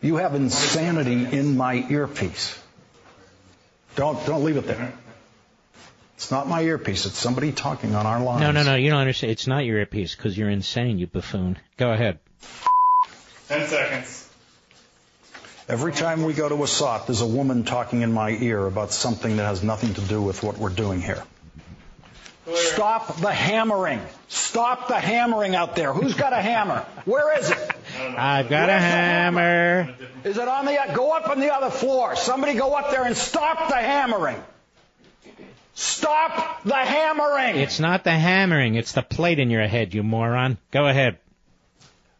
[SPEAKER 13] You have insanity in my earpiece. Don't don't leave it there. It's not my earpiece. It's somebody talking on our line.
[SPEAKER 1] No, no, no. You don't understand. It's not your earpiece because you're insane, you buffoon. Go ahead.
[SPEAKER 14] Ten seconds.
[SPEAKER 13] Every time we go to a SOT, there's a woman talking in my ear about something that has nothing to do with what we're doing here. Stop the hammering. Stop the hammering out there. Who's got a hammer? Where is it?
[SPEAKER 1] I've got a
[SPEAKER 13] Where's the
[SPEAKER 1] hammer.
[SPEAKER 13] Is it on the go up on the other floor? Somebody go up there and stop the hammering. Stop the hammering.
[SPEAKER 1] It's not the hammering. It's the plate in your head, you moron. Go ahead.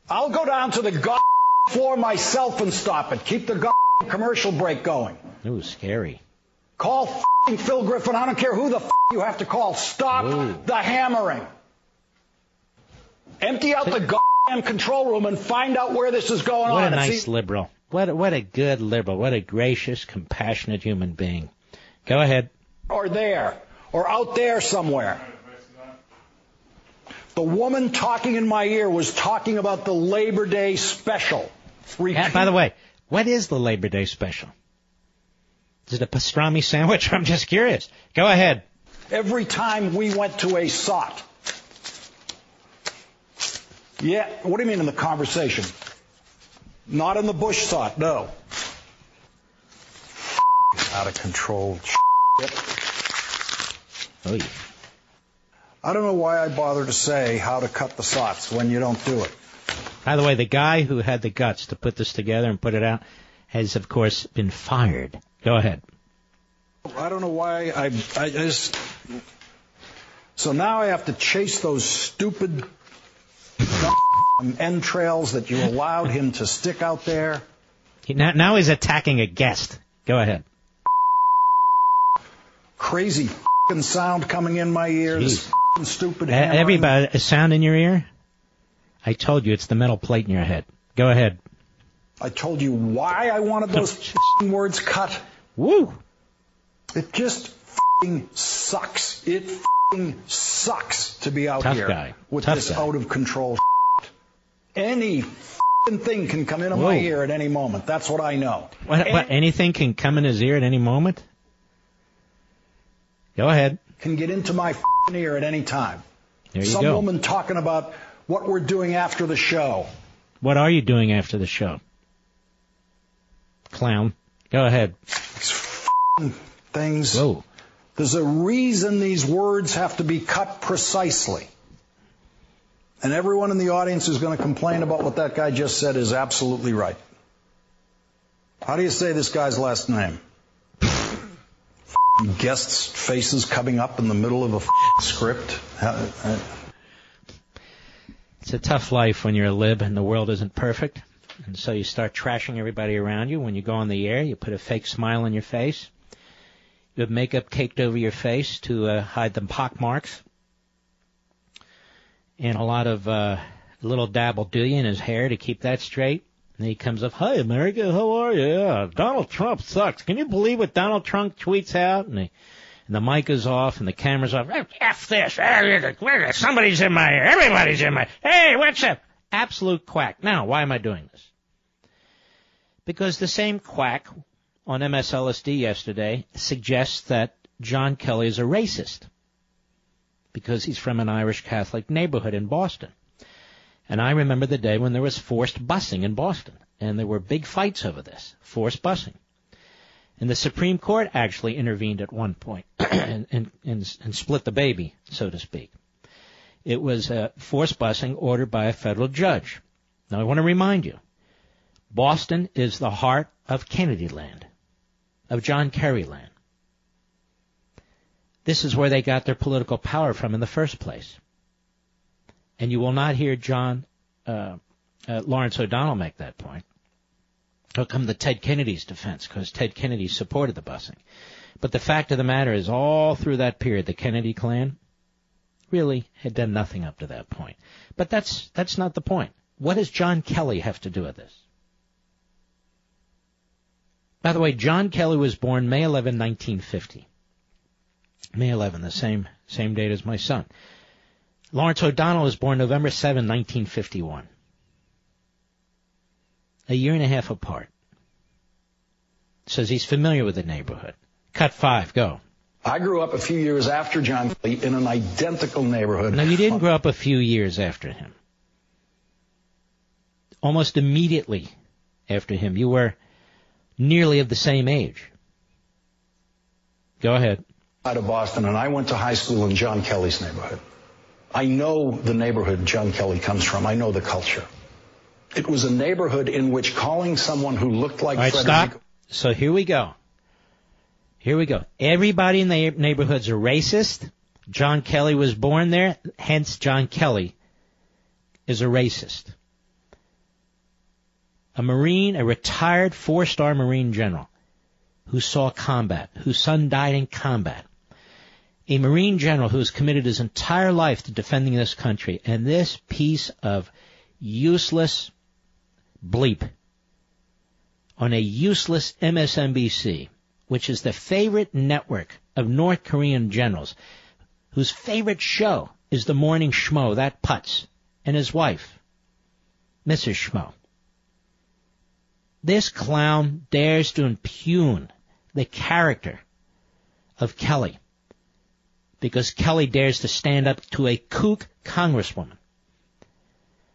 [SPEAKER 13] I'll go down to the god floor myself and stop it. Keep the god commercial break going.
[SPEAKER 1] Ooh, scary.
[SPEAKER 13] Call fing Phil Griffin. I don't care who the f- you have to call. Stop the hammering. Empty out the goddamn control room and find out where this is going on.
[SPEAKER 1] What a nice
[SPEAKER 13] see-
[SPEAKER 1] liberal. What a, what a good liberal. What a gracious, compassionate human being. Go ahead.
[SPEAKER 13] or there or out there somewhere. The woman talking in my ear was talking about the Labor Day special.
[SPEAKER 1] Yeah, by the way, what is the Labor Day special? Is it a pastrami sandwich? I'm just curious. Go ahead.
[SPEAKER 13] Every time we went to a SOT. Yeah, what do you mean in the conversation? Not in the Bush SOT, no. Out of control.
[SPEAKER 1] Oy.
[SPEAKER 13] I don't know why I bother to say how to cut the SOTs when you don't do it.
[SPEAKER 1] By the way, the guy who had the guts to put this together and put it out has, of course, been fired. Go ahead.
[SPEAKER 13] Oh, I don't know why I, I just. So now I have to chase those stupid entrails that you allowed him to stick out there.
[SPEAKER 1] He, now, now he's attacking a guest. Go ahead.
[SPEAKER 13] Crazy fing sound coming in my ear. This fing stupid. Hammering.
[SPEAKER 1] everybody, a sound in your ear? I told you it's the metal plate in your head. Go ahead.
[SPEAKER 13] I told you why I wanted those words cut.
[SPEAKER 1] Woo!
[SPEAKER 13] It just fing sucks. It fing sucks to be out
[SPEAKER 1] Tough
[SPEAKER 13] here
[SPEAKER 1] guy.
[SPEAKER 13] with
[SPEAKER 1] Tough
[SPEAKER 13] this
[SPEAKER 1] guy.
[SPEAKER 13] out of control. Shit. Any thing can come into my ear at any moment. That's what I know.
[SPEAKER 1] What, what, anything can come in his ear at any moment? Go ahead.
[SPEAKER 13] Can get into my fing ear at any time.
[SPEAKER 1] There you
[SPEAKER 13] Some
[SPEAKER 1] go.
[SPEAKER 13] woman talking about what we're doing after the show.
[SPEAKER 1] What are you doing after the show? Clown. Go ahead.
[SPEAKER 13] These things.
[SPEAKER 1] Whoa.
[SPEAKER 13] There's a reason these words have to be cut precisely. And everyone in the audience who's going to complain about what that guy just said is absolutely right. How do you say this guy's last name? Guests' faces coming up in the middle of a script. Uh,
[SPEAKER 1] It's a tough life when you're a lib and the world isn't perfect. And so you start trashing everybody around you. When you go on the air, you put a fake smile on your face. You have makeup caked over your face to uh, hide the pock marks. And a lot of uh, little dabble do you in his hair to keep that straight. And he comes up, Hi America, how are you? Yeah, Donald Trump sucks. Can you believe what Donald Trump tweets out? And, he, and the mic is off and the camera's off. F this. Somebody's in my ear. Everybody's in my Hey, what's up? Absolute quack. Now, why am I doing this? Because the same quack on MSLSD yesterday suggests that John Kelly is a racist because he's from an Irish Catholic neighborhood in Boston. And I remember the day when there was forced busing in Boston, and there were big fights over this, forced busing. And the Supreme Court actually intervened at one point and, and, and, and split the baby, so to speak. It was uh, forced busing ordered by a federal judge. Now I want to remind you, Boston is the heart of Kennedy land, of John Kerry land. This is where they got their political power from in the first place. And you will not hear John uh, uh, Lawrence O'Donnell make that point. He'll come to Ted Kennedy's defense because Ted Kennedy supported the busing. But the fact of the matter is, all through that period, the Kennedy clan really had done nothing up to that point. But that's that's not the point. What does John Kelly have to do with this? By the way, John Kelly was born May 11, 1950. May 11, the same same date as my son. Lawrence O'Donnell was born November 7, 1951. A year and a half apart. Says he's familiar with the neighborhood. Cut five, go.
[SPEAKER 13] I grew up a few years after John Kelly in an identical neighborhood.
[SPEAKER 1] No, you didn't grow up a few years after him. Almost immediately after him. You were nearly of the same age. Go ahead.
[SPEAKER 13] I'm out of Boston, and I went to high school in John Kelly's neighborhood. I know the neighborhood John Kelly comes from. I know the culture. It was a neighborhood in which calling someone who looked like
[SPEAKER 1] All right,
[SPEAKER 13] Frederick
[SPEAKER 1] stop. So here we go. Here we go. Everybody in the neighborhood's a racist. John Kelly was born there, hence John Kelly is a racist. A Marine, a retired four-star Marine general who saw combat, whose son died in combat. A Marine general who has committed his entire life to defending this country, and this piece of useless bleep on a useless MSNBC, which is the favorite network of North Korean generals, whose favorite show is the Morning Schmo, that putz, and his wife, Mrs. Schmo. This clown dares to impugn the character of Kelly because Kelly dares to stand up to a kook congresswoman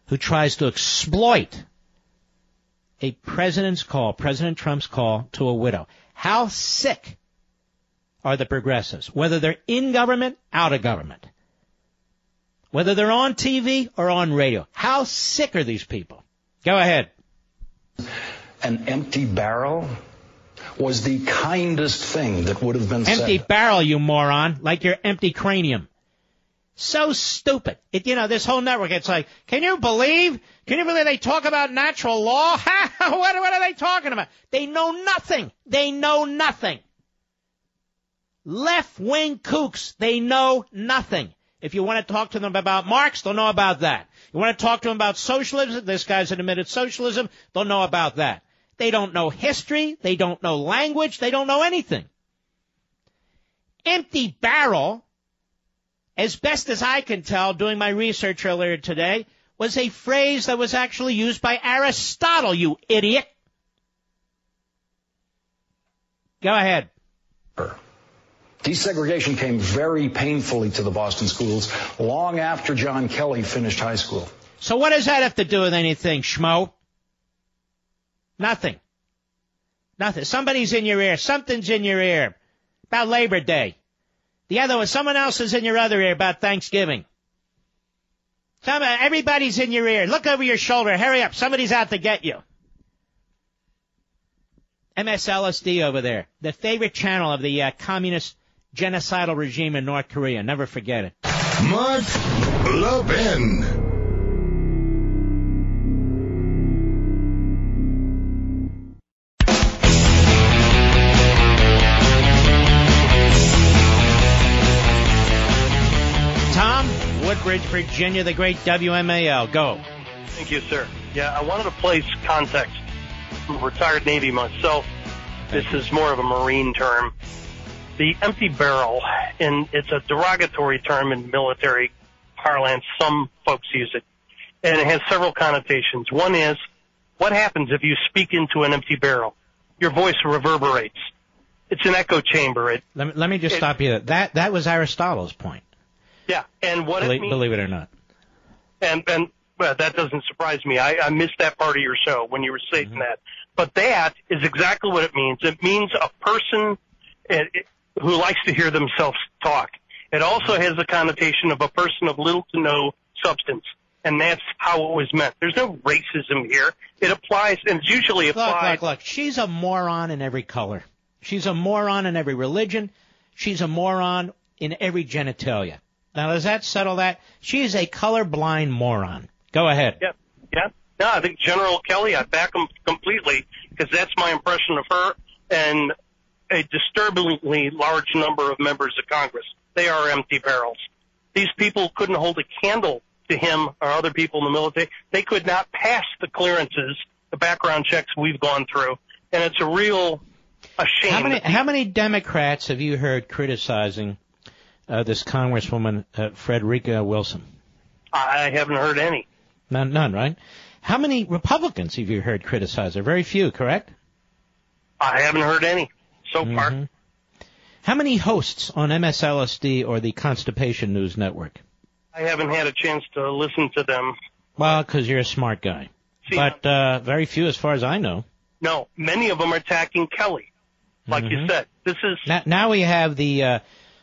[SPEAKER 1] who tries to exploit a president's call, President Trump's call to a widow. How sick are the progressives, whether they're in government, out of government, whether they're on TV or on radio? How sick are these people? Go ahead.
[SPEAKER 13] an empty barrel was the kindest thing that would have been
[SPEAKER 1] Empty
[SPEAKER 13] said.
[SPEAKER 1] barrel, you moron, like your empty cranium. So stupid. It, you know, this whole network, it's like, can you believe? Can you believe they talk about natural law? what, what are they talking about? They know nothing. They know nothing. Left wing kooks, they know nothing. If you want to talk to them about Marx, they'll know about that. You want to talk to them about socialism, this guy's admitted socialism, they'll know about that. They don't know history, they don't know language, they don't know anything. Empty barrel, as best as I can tell doing my research earlier today, was a phrase that was actually used by Aristotle, you idiot. Go ahead.
[SPEAKER 13] Desegregation came very painfully to the Boston schools long after John Kelly finished high school.
[SPEAKER 1] So what does that have to do with anything, schmo? Nothing. Nothing. Somebody's in your ear. Something's in your ear about Labor Day. The other one, someone else is in your other ear about Thanksgiving. Some, everybody's in your ear. Look over your shoulder. Hurry up. Somebody's out to get you. MSLSD over there. The favorite channel of the uh, communist genocidal regime in North Korea. Never forget it.
[SPEAKER 2] Mark Levin.
[SPEAKER 1] Woodbridge, Virginia, the great WMAL. Go.
[SPEAKER 15] Thank you, sir. Yeah, I wanted to place context. I'm a retired Navy myself. This is more of a Marine term. The empty barrel, and it's a derogatory term in military parlance. Some folks use it. And it has several connotations. One is, what happens if you speak into an empty barrel? Your voice reverberates. It's an echo chamber. It,
[SPEAKER 1] Let me, let me just
[SPEAKER 15] It-
[SPEAKER 1] stop you. That that was Aristotle's point.
[SPEAKER 15] Yeah, and what
[SPEAKER 1] Believe,
[SPEAKER 15] it means
[SPEAKER 1] believe it or not.
[SPEAKER 15] and and well, that doesn't surprise me. I, I missed that part of your show when you were saying that. But that is exactly what it means. It means a person eh, eh, who likes to hear themselves talk. It also has the connotation of a person of little to no substance. And that's how it was meant. There's no racism here. It applies, and it's usually
[SPEAKER 1] Look,
[SPEAKER 15] applied.
[SPEAKER 1] look, look. She's a moron in every color. She's a moron in every religion. She's a moron in every genitalia. Now, does that settle that? She is a colorblind moron. Go ahead.
[SPEAKER 15] Yeah, yeah. No, I think General Kelly, I back him completely because that's my impression of her and a disturbingly large number of members of Congress. They are empty barrels. These people couldn't hold a candle to him or other people in the military. They could not pass the clearances, the background checks we've gone through, and it's a real a shame.
[SPEAKER 1] How many how many Democrats have you heard criticizing uh, this Congresswoman uh, Frederica Wilson?
[SPEAKER 15] I haven't heard any.
[SPEAKER 1] None, none, right? How many Republicans have you heard criticize her? Very few, correct?
[SPEAKER 15] I haven't heard any so far.
[SPEAKER 1] Mhm. How many hosts on MSLSD or the Constipation News Network?
[SPEAKER 15] I haven't had a chance to listen to them.
[SPEAKER 1] Well, because you're a smart guy.
[SPEAKER 15] See,
[SPEAKER 1] But uh, very few, as far as I know.
[SPEAKER 15] No, many of them are attacking Kelly. Like you
[SPEAKER 1] Mhm.
[SPEAKER 15] said, this is
[SPEAKER 1] Now, now we have the uh,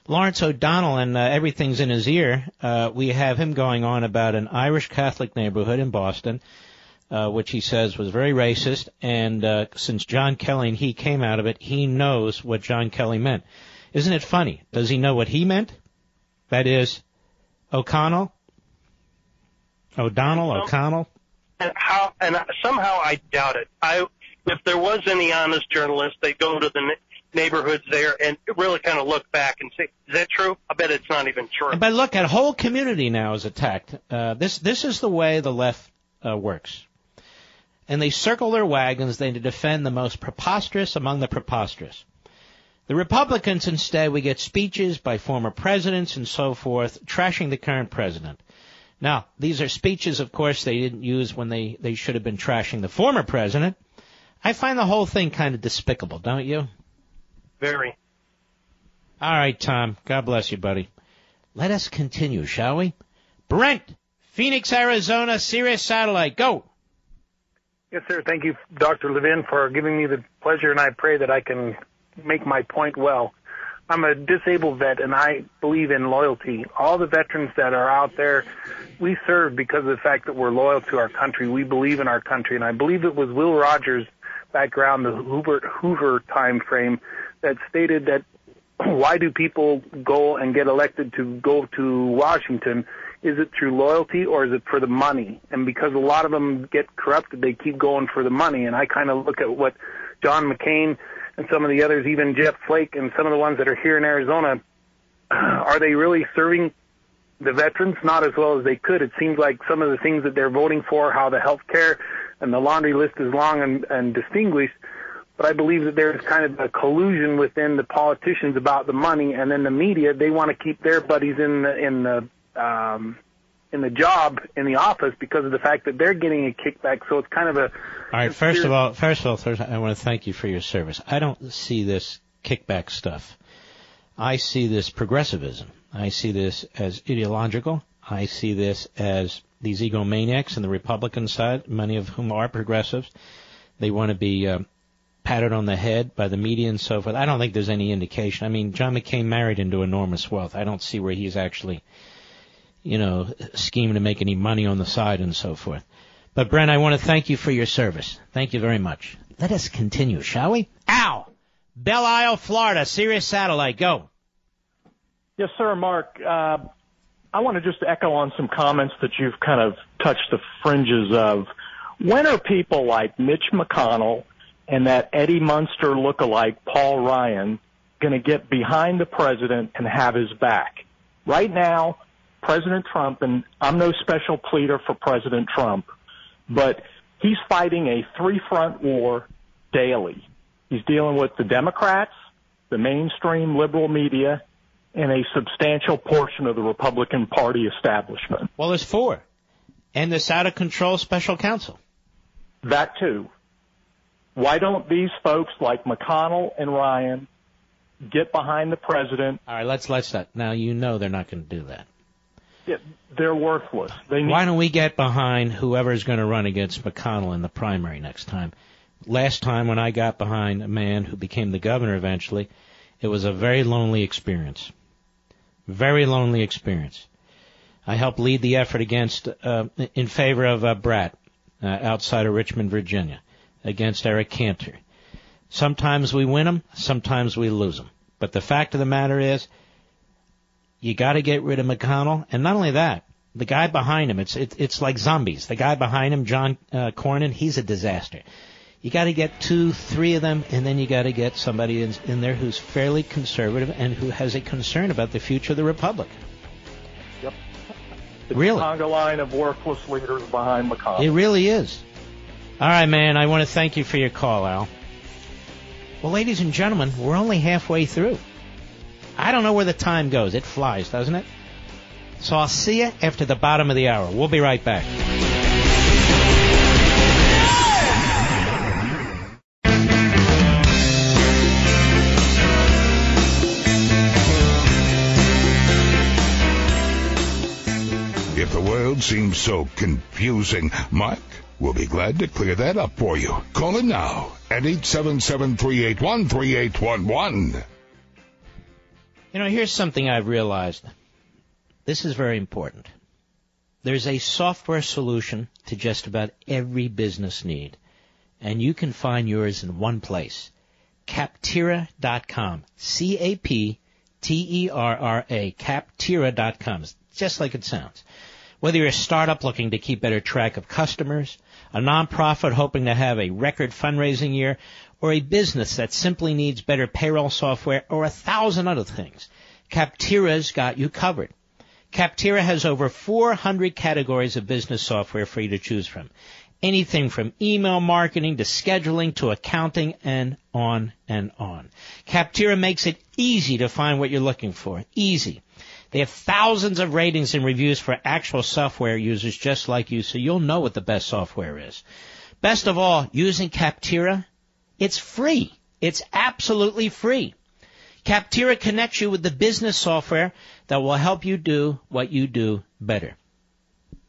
[SPEAKER 1] Lawrence O'Donnell, and uh, everything's in his ear. Uh, we have him going on about an Irish Catholic neighborhood in Boston, uh, which he says was very racist. And uh, since John Kelly and he came out of it, he knows what John Kelly meant. Isn't it funny? Does he know what he meant? That is, O'Connell, O'Donnell, O'Connell.
[SPEAKER 15] and how and somehow I doubt it. I if there was any honest journalist, they'd go to the neighborhoods there and really kind of look back and say, "Is that true?" I bet it's not even true.
[SPEAKER 1] But look, a whole community now is attacked. Uh, this this is the way the left uh, works. And they circle their wagons. They defend the most preposterous among the preposterous. The Republicans instead, we get speeches by former presidents and so forth, trashing the current president. Now, these are speeches, of course, they didn't use when they, they should have been trashing the former president. I find the whole thing kind of despicable, don't you?
[SPEAKER 15] Very.
[SPEAKER 1] All right, Tom. God bless you, buddy. Let us continue, shall we? Brent, Phoenix, Arizona, Sirius Satellite, go.
[SPEAKER 10] Yes, sir. Thank you, Dr. Levin, for giving me the pleasure, and I pray that I can make my point well. I'm a disabled vet, and I believe in loyalty. All the veterans that are out there, we serve because of the fact that we're loyal to our country. We believe in our country, and I believe it was Will Rogers back around the Hoover, Hoover time frame that stated that why do people go and get elected to go to Washington? Is it through loyalty or is it for the money? And because a lot of them get corrupted, they keep going for the money. And I kind of look at what John McCain and some of the others, even Jeff Flake and some of the ones that are here in Arizona, are they really serving the veterans? Not as well as they could. It seems like some of the things that they're voting for, how the health care and the laundry list is long and, and distinguished, but I believe that there's kind of a collusion within the politicians about the money, and then the media they want to keep their buddies in the in the um, in the job in the office because of the fact that they're getting a kickback. So it's kind of a
[SPEAKER 1] All right, first of all, first of all, first, I want to thank you for your service. I don't see this kickback stuff. I see this progressivism. I see this as ideological. I see this as these egomaniacs on the Republican side, many of whom are progressives. They want to be uh, patted on the head by the media and so forth. I don't think there's any indication. I mean, John McCain married into enormous wealth. I don't see where he's actually, you know, scheming to make any money on the side and so forth. But Brent, I want to thank you for your service. Thank you very much. Let us continue, shall we? Al, Belle Isle, Florida, Sirius Satellite, go.
[SPEAKER 16] Yes, sir, Mark. Uh, I want to just echo on some comments that you've kind of touched the fringes of. When are people like Mitch McConnell and that Eddie Munster lookalike Paul Ryan going to get behind the president and have his back? Right now, President Trump, and I'm no special pleader for President Trump, but he's fighting a three front war daily. He's dealing with the Democrats, the mainstream liberal media, and a substantial portion of the Republican Party establishment.
[SPEAKER 1] Well, there's four. And this out of control special counsel.
[SPEAKER 16] That too. Why don't these folks like McConnell and Ryan get behind the president?
[SPEAKER 1] All right, let's let's that. Now you know they're not going to do that.
[SPEAKER 16] Yeah, they're worthless. They need
[SPEAKER 1] Why don't we get behind whoever's going to run against McConnell in the primary next time? Last time when I got behind a man who became the governor eventually, it was a very lonely experience. Very lonely experience. I helped lead the effort against, uh, in favor of uh, Brat, uh, outside of Richmond, Virginia, against Eric Cantor. Sometimes we win them, sometimes we lose them. But the fact of the matter is, you got to get rid of McConnell, and not only that, the guy behind him, it's it, it's like zombies. The guy behind him, John uh, Cornyn, he's a disaster. You got to get two, three of them, and then you got to get somebody in, in there who's fairly conservative and who has a concern about the future of the republic.
[SPEAKER 16] Yep. The
[SPEAKER 1] Really?
[SPEAKER 16] conga line of worthless leaders behind McConnell.
[SPEAKER 1] It really is. All right, man. I want to thank you for your call, Al. Well, ladies and gentlemen, we're only halfway through. I don't know where the time goes. It flies, doesn't it? So I'll see you after the bottom of the hour. We'll be right back.
[SPEAKER 2] If the world seems so confusing, Mike will be glad to clear that up for you. Call him now at 877-381-3811.
[SPEAKER 1] You know, here's something I've realized. This is very important. There's a software solution to just about every business need, and you can find yours in one place. Capterra.com. C-A-P-T-E-R-R-A. Capterra.com. Just like it sounds. Whether you're a startup looking to keep better track of customers, a nonprofit hoping to have a record fundraising year, or a business that simply needs better payroll software, or a thousand other things, Capterra's got you covered. Capterra has over 400 categories of business software for you to choose from. Anything from email marketing to scheduling to accounting and on and on. Capterra makes it easy to find what you're looking for. Easy. They have thousands of ratings and reviews for actual software users just like you, so you'll know what the best software is. Best of all, using Capterra, it's free. It's absolutely free. Capterra connects you with the business software that will help you do what you do better.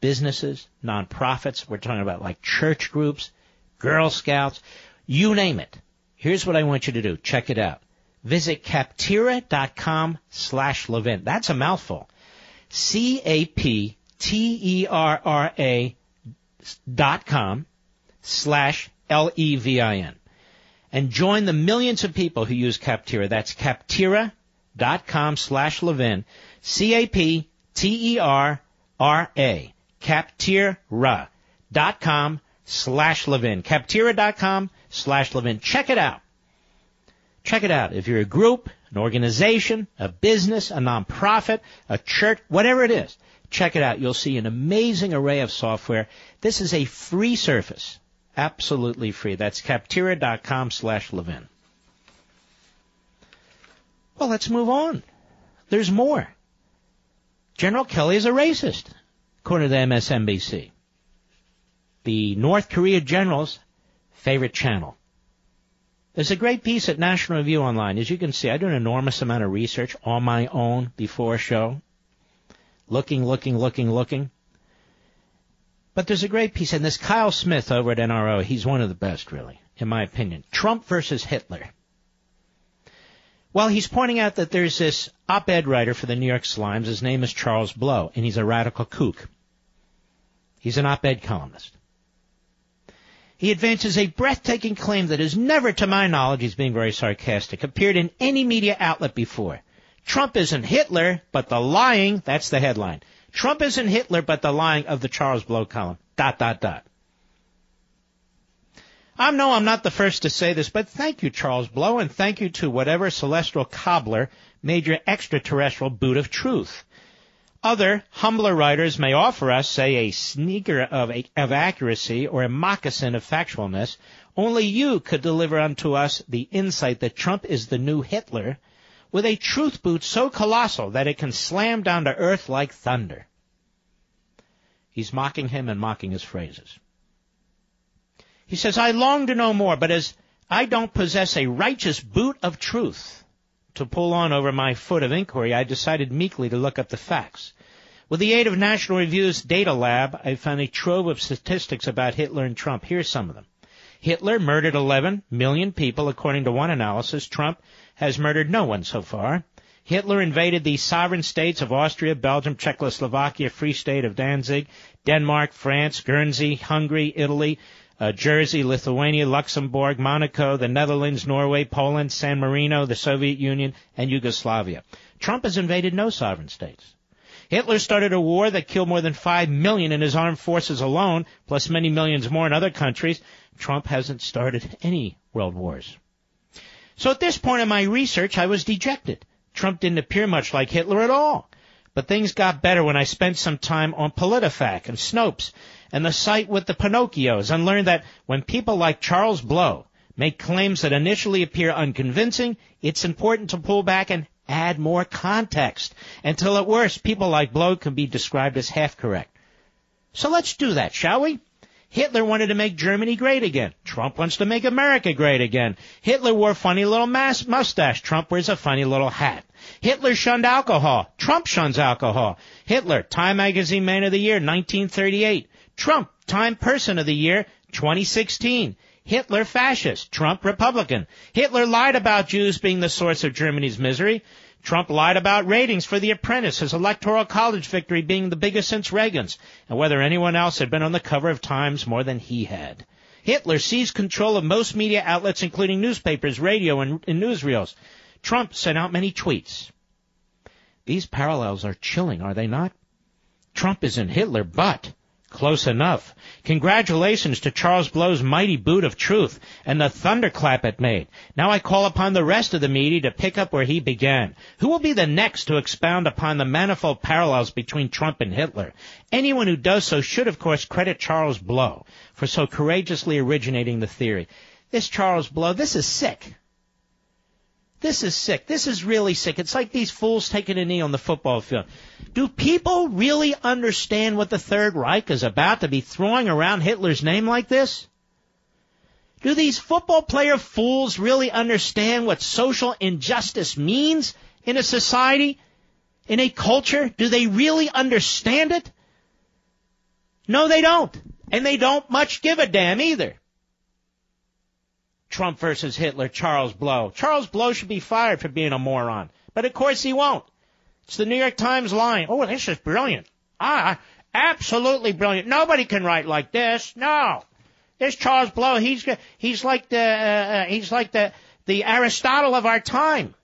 [SPEAKER 1] Businesses, nonprofits, we're talking about like church groups, Girl Scouts, you name it. Here's what I want you to do. Check it out. Visit capterra.com slash Levin. That's a mouthful. C-A-P-T-E-R-R-A dot com slash L-E-V-I-N. And join the millions of people who use Capterra. That's capterra.com slash Levin. C-A-P-T-E-R-R-A. Capterra.com slash Levin. Capterra.com slash Levin. Check it out. Check it out. If you're a group, an organization, a business, a nonprofit, a church, whatever it is, check it out. You'll see an amazing array of software. This is a free service. Absolutely free. That's capterra.com slash Levin. Well, let's move on. There's more. General Kelly is a racist, according to MSNBC. The North Korea general's favorite channel. There's a great piece at National Review Online. As you can see, I do an enormous amount of research on my own before a show. Looking, looking, looking, looking. But there's a great piece, and this Kyle Smith over at NRO, he's one of the best, really, in my opinion. Trump versus Hitler. Well, he's pointing out that there's this op-ed writer for the New York Slimes. His name is Charles Blow, and he's a radical kook. He's an op-ed columnist. He advances a breathtaking claim that has never, to my knowledge, he's being very sarcastic, appeared in any media outlet before. Trump isn't Hitler, but the lying, that's the headline. Trump isn't Hitler, but the lying of the Charles Blow column. Dot, dot, dot. I know I'm not the first to say this, but thank you, Charles Blow, and thank you to whatever celestial cobbler made your extraterrestrial boot of truth. Other, humbler writers may offer us, say, a sneaker of, of accuracy or a moccasin of factualness. Only you could deliver unto us the insight that Trump is the new Hitler with a truth boot so colossal that it can slam down to earth like thunder. He's mocking him and mocking his phrases. He says, I long to know more, but as I don't possess a righteous boot of truth to pull on over my foot of inquiry, I decided meekly to look up the facts. With the aid of National Review's data lab, I found a trove of statistics about Hitler and Trump. Here's some of them. Hitler murdered 11 million people according to one analysis. Trump has murdered no one so far. Hitler invaded the sovereign states of Austria, Belgium, Czechoslovakia, Free State of Danzig, Denmark, France, Guernsey, Hungary, Italy, uh, Jersey, Lithuania, Luxembourg, Monaco, the Netherlands, Norway, Poland, San Marino, the Soviet Union, and Yugoslavia. Trump has invaded no sovereign states. Hitler started a war that killed more than 5 million in his armed forces alone, plus many millions more in other countries. Trump hasn't started any world wars. So at this point in my research, I was dejected. Trump didn't appear much like Hitler at all. But things got better when I spent some time on PolitiFact and Snopes and the site with the Pinocchios and learned that when people like Charles Blow make claims that initially appear unconvincing, it's important to pull back and add more context. Until at worst, people like Blow can be described as half correct. So let's do that, shall we? Hitler wanted to make Germany great again. Trump wants to make America great again. Hitler wore a funny little mas- mustache. Trump wears a funny little hat. Hitler shunned alcohol. Trump shuns alcohol. Hitler, Time Magazine Man of the Year, 1938. Trump, Time Person of the Year, 2016. Hitler fascist. Trump Republican. Hitler lied about Jews being the source of Germany's misery. Trump lied about ratings for The Apprentice, his electoral college victory being the biggest since Reagan's, and whether anyone else had been on the cover of Times more than he had. Hitler seized control of most media outlets, including newspapers, radio, and, and newsreels. Trump sent out many tweets. These parallels are chilling, are they not? Trump isn't Hitler, but Close enough. Congratulations to Charles Blow's mighty boot of truth and the thunderclap it made. Now I call upon the rest of the media to pick up where he began. Who will be the next to expound upon the manifold parallels between Trump and Hitler? Anyone who does so should of course credit Charles Blow for so courageously originating the theory. This Charles Blow, this is sick. This is sick. This is really sick. It's like these fools taking a knee on the football field. Do people really understand what the Third Reich is about to be throwing around Hitler's name like this? Do these football player fools really understand what social injustice means in a society, in a culture? Do they really understand it? No, they don't. And they don't much give a damn either. Trump versus Hitler, Charles Blow. Charles Blow should be fired for being a moron. But of course he won't. It's the New York Times line. Oh, this is brilliant. Ah, absolutely brilliant. Nobody can write like this. No. This Charles Blow, he's, he's like the, uh, uh, he's like the, the Aristotle of our time.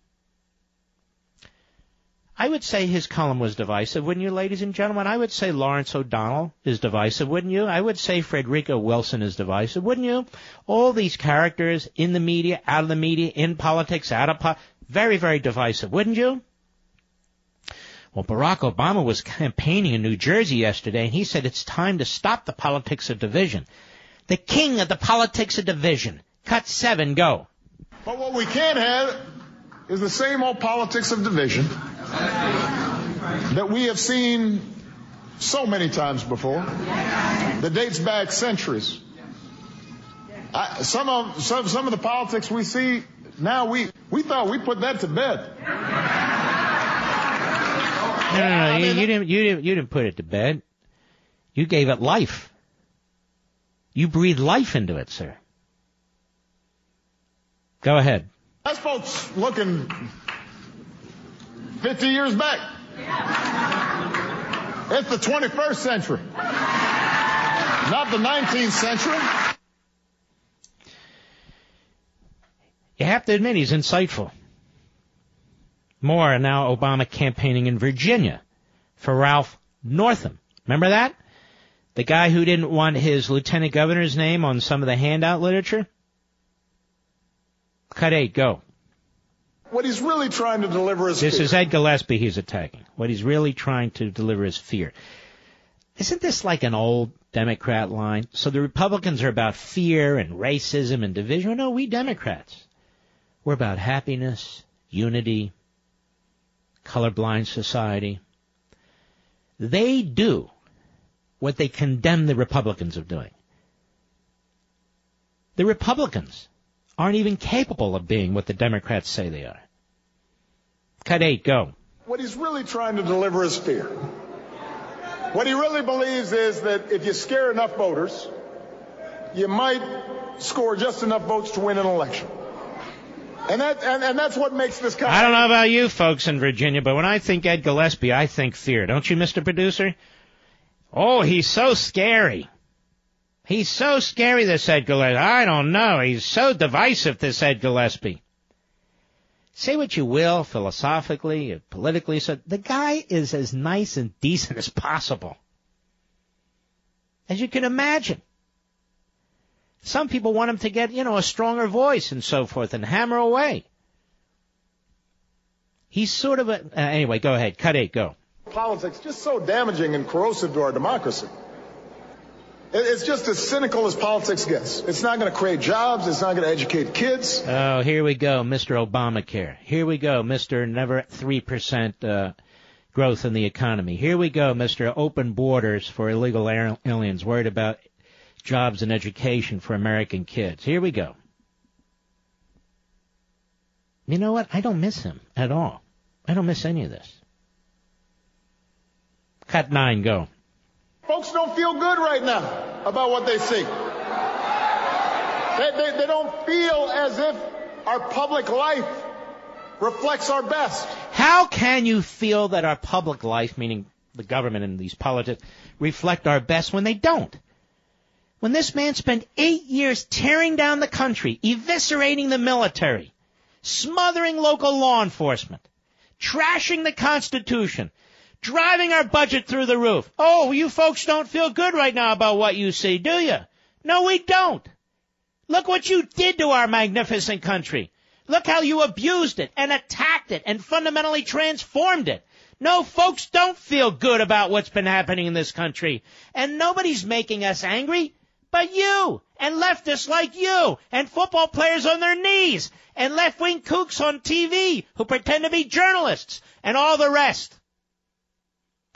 [SPEAKER 1] I would say his column was divisive, wouldn't you, ladies and gentlemen? I would say Lawrence O'Donnell is divisive, wouldn't you? I would say Frederica Wilson is divisive, wouldn't you? All these characters in the media, out of the media, in politics, out of politics, very, very divisive, wouldn't you? Well, Barack Obama was campaigning in New Jersey yesterday, and he said it's time to stop the politics of division. The king of the politics of division. Cut seven, go.
[SPEAKER 17] But what we can't have is the same old politics of division that we have seen so many times before that dates back centuries. I, some of some, some of the politics we see now we we thought we put that to bed.
[SPEAKER 1] No, no, no. You, you didn't. You didn't. You didn't put it to bed. You gave it life. You breathed life into it, sir. Go ahead.
[SPEAKER 17] That's folks looking 50 years back. It's the 21st century, not the 19th century.
[SPEAKER 1] You have to admit he's insightful. More now Obama campaigning in Virginia for Ralph Northam. Remember that? The guy who didn't want his lieutenant governor's name on some of the handout literature? Cut eight, go.
[SPEAKER 17] What he's really trying to deliver is
[SPEAKER 1] This
[SPEAKER 17] fear.
[SPEAKER 1] is Ed Gillespie he's attacking. What he's really trying to deliver is fear. Isn't this like an old Democrat line? So the Republicans are about fear and racism and division. No, we Democrats. We're about happiness, unity, colorblind society. They do what they condemn the Republicans of doing. The Republicans aren't even capable of being what the Democrats say they are. Cut eight, go.
[SPEAKER 17] What he's really trying to deliver is fear. What he really believes is that if you scare enough voters, you might score just enough votes to win an election. And that and, and that's what makes this kind
[SPEAKER 1] I don't know about you folks in Virginia, but when I think Ed Gillespie, I think fear. Don't you, Mr. Producer? Oh, he's so scary. He's so scary, this Ed Gillespie. I don't know. He's so divisive, this Ed Gillespie. Say what you will, philosophically, politically, so the guy is as nice and decent as possible. As you can imagine. Some people want him to get, you know, a stronger voice and so forth and hammer away. He's sort of a, uh, anyway, go ahead. Cut eight, go.
[SPEAKER 17] politics just so damaging and corrosive to our democracy. It- It's just as cynical as politics gets. It's not going to create jobs. It's not going to educate kids.
[SPEAKER 1] Oh, here we go, Mr. Obamacare. Here we go, Mr. Never 3% uh, growth in the economy. Here we go, Mr. Open Borders for illegal aliens, worried about jobs and education for American kids. Here we go. You know what? I don't miss him at all. I don't miss any of this. Cut nine, go.
[SPEAKER 17] Folks don't feel good right now about what they see. They, they, they don't feel as if our public life reflects our best.
[SPEAKER 1] How can you feel that our public life, meaning the government and these politics, reflect our best when they don't? When this man spent eight years tearing down the country, eviscerating the military, smothering local law enforcement, trashing the Constitution, driving our budget through the roof. Oh, you folks don't feel good right now about what you see, do you? No, we don't. Look what you did to our magnificent country. Look how you abused it and attacked it and fundamentally transformed it. No, folks don't feel good about what's been happening in this country. And nobody's making us angry but you and leftists like you and football players on their knees and left-wing kooks on TV who pretend to be journalists and all the rest.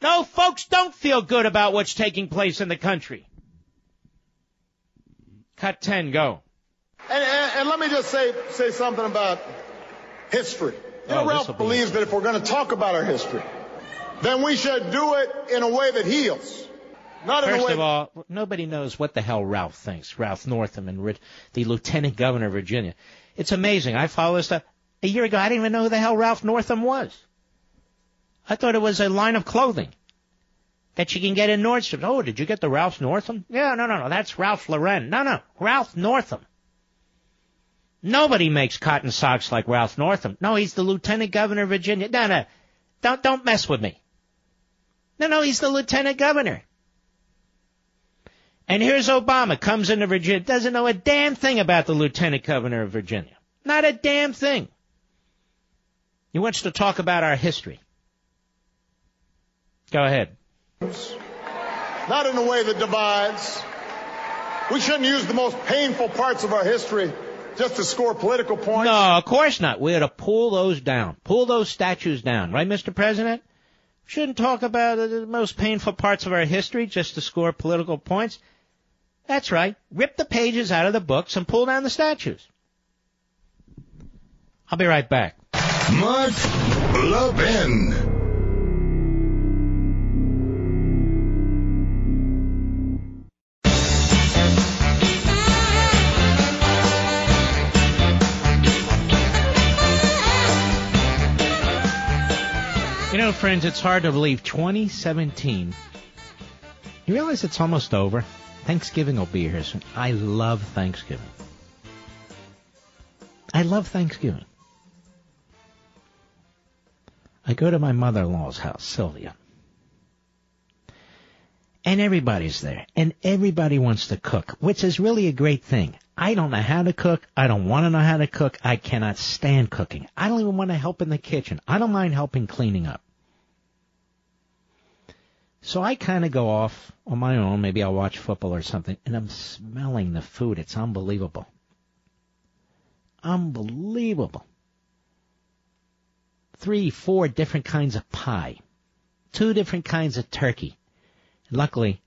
[SPEAKER 1] No, folks don't feel good about what's taking place in the country. Cut 10, go.
[SPEAKER 17] And, and, and let me just say, say something about history. You know,
[SPEAKER 1] Oh,
[SPEAKER 17] Ralph
[SPEAKER 1] be
[SPEAKER 17] believes that if we're going to talk about our history, then we should do it in a way that heals. Not in a
[SPEAKER 1] First
[SPEAKER 17] way
[SPEAKER 1] of all, nobody knows what the hell Ralph thinks. Ralph Northam and Rich, the Lieutenant Governor of Virginia. It's amazing. I follow this stuff. A year ago, I didn't even know who the hell Ralph Northam was. I thought it was a line of clothing that you can get in Nordstrom. Oh, did you get the Ralph Northam? Yeah, no, no, no. That's Ralph Lauren. No, no. Ralph Northam. Nobody makes cotton socks like Ralph Northam. No, he's the Lieutenant Governor of Virginia. No, no. Don't, don't mess with me. No, no, he's the Lieutenant Governor. And here's Obama, comes into Virginia, doesn't know a damn thing about the Lieutenant Governor of Virginia. Not a damn thing. He wants to talk about our history. Go ahead.
[SPEAKER 17] not in a way that divides. We shouldn't use the most painful parts of our history just to score political points.
[SPEAKER 1] No, of course not. We ought to pull those down. Pull those statues down. Right, Mr. President? Shouldn't talk about uh, the most painful parts of our history just to score political points. That's right. Rip the pages out of the books and pull down the statues. I'll be right back.
[SPEAKER 2] Mark Levin.
[SPEAKER 1] Know, friends, it's hard to believe 2017. You realize it's almost over? Thanksgiving will be here soon. I love Thanksgiving. I love Thanksgiving. I go to my mother-in-law's house, Sylvia. And everybody's there. And everybody wants to cook, which is really a great thing. I don't know how to cook. I don't want to know how to cook. I cannot stand cooking. I don't even want to help in the kitchen. I don't mind helping cleaning up. So I kind of go off on my own. Maybe I'll watch football or something, and I'm smelling the food. It's unbelievable. Unbelievable. Three, four different kinds of pie. Two different kinds of turkey. Luckily,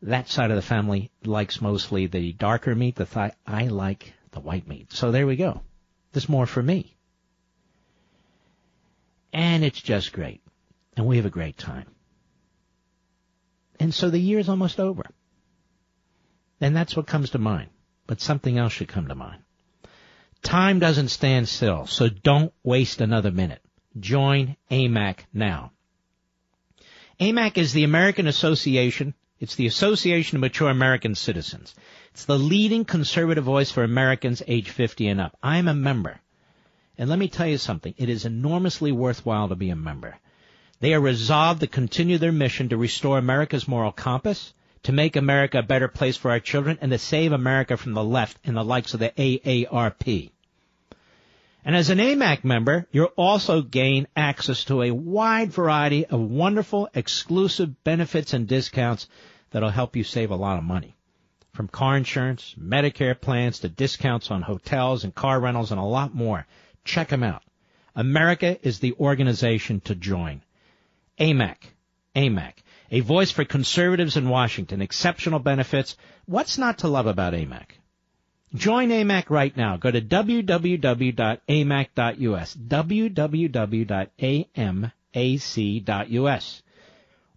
[SPEAKER 1] that side of the family likes mostly the darker meat, the thigh. I like the white meat. So there we go. There's more for me. And it's just great. And we have a great time. And so the year is almost over. And that's what comes to mind. But something else should come to mind. Time doesn't stand still, so don't waste another minute. Join AMAC now. AMAC is the American Association. It's the Association of Mature American Citizens. It's the leading conservative voice for Americans age 50 and up. I'm a member. And let me tell you something. It is enormously worthwhile to be a member. They are resolved to continue their mission to restore America's moral compass, to make America a better place for our children, and to save America from the left and the likes of the AARP. And as an AMAC member, you'll also gain access to a wide variety of wonderful exclusive benefits and discounts that'll help you save a lot of money. From car insurance, Medicare plans to discounts on hotels and car rentals and a lot more. Check them out. America is the organization to join. AMAC. AMAC. A voice for conservatives in Washington. Exceptional benefits. What's not to love about AMAC? Join AMAC right now. Go to www.amac.us. www.amac.us.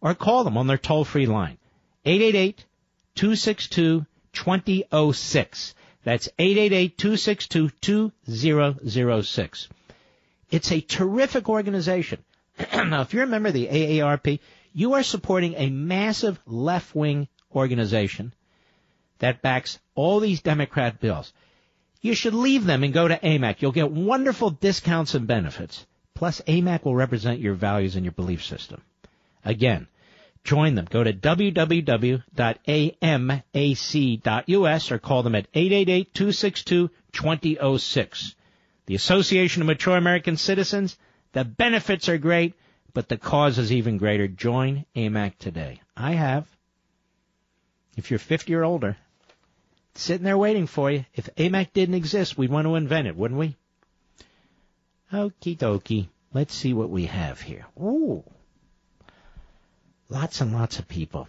[SPEAKER 1] Or call them on their toll-free line. 888-262-2006. That's 888-262-2006. It's a terrific organization. now, if you're a member of the AARP, you are supporting a massive left-wing organization that backs all these Democrat bills. You should leave them and go to AMAC. You'll get wonderful discounts and benefits. Plus, AMAC will represent your values and your belief system. Again, join them. Go to www.amac.us or call them at 888-262-2006. The Association of Mature American Citizens, the benefits are great, but the cause is even greater. Join AMAC today. I have. If you're 50 or older, sitting there waiting for you. If AMAC didn't exist, we'd want to invent it, wouldn't we? Okie dokie. Let's see what we have here. Ooh. Lots and lots of people.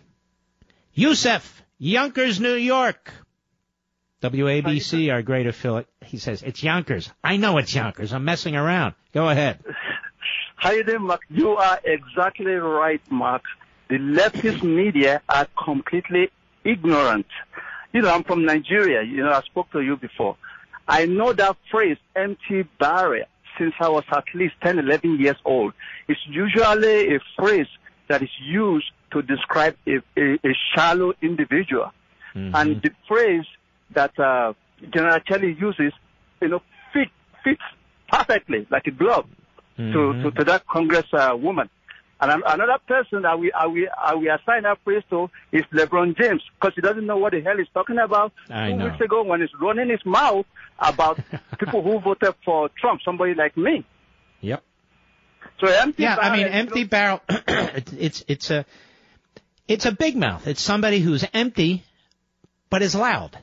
[SPEAKER 1] Yusef, Yonkers, New York. WABC, our great affiliate. He says, it's Yonkers. I know it's Yonkers. I'm messing around. Go ahead.
[SPEAKER 18] Doing, Mark? You are exactly right, Mark. The leftist media are completely ignorant. You know, I'm from Nigeria. You know, I spoke to you before. I know that phrase, empty barrier, since I was at least 10, 11 years old. It's usually a phrase that is used to describe a, a, a shallow individual.
[SPEAKER 1] Mm-hmm.
[SPEAKER 18] And the phrase that uh, General Kelly uses, you know, fit, fits perfectly like a glove
[SPEAKER 1] Mm-hmm.
[SPEAKER 18] to, to, to that Congress uh, woman. And another person that we, uh, we, uh, we assign that praise to is LeBron James because he doesn't know what the hell he's talking about.
[SPEAKER 1] I
[SPEAKER 18] Two
[SPEAKER 1] know.
[SPEAKER 18] weeks ago when he's running his mouth about people who voted for Trump, somebody like me.
[SPEAKER 1] Yep.
[SPEAKER 18] So empty
[SPEAKER 1] Yeah, I mean,
[SPEAKER 18] barrel,
[SPEAKER 1] empty barrel. it's, it's it's a it's a big mouth. It's somebody who's empty, but is loud.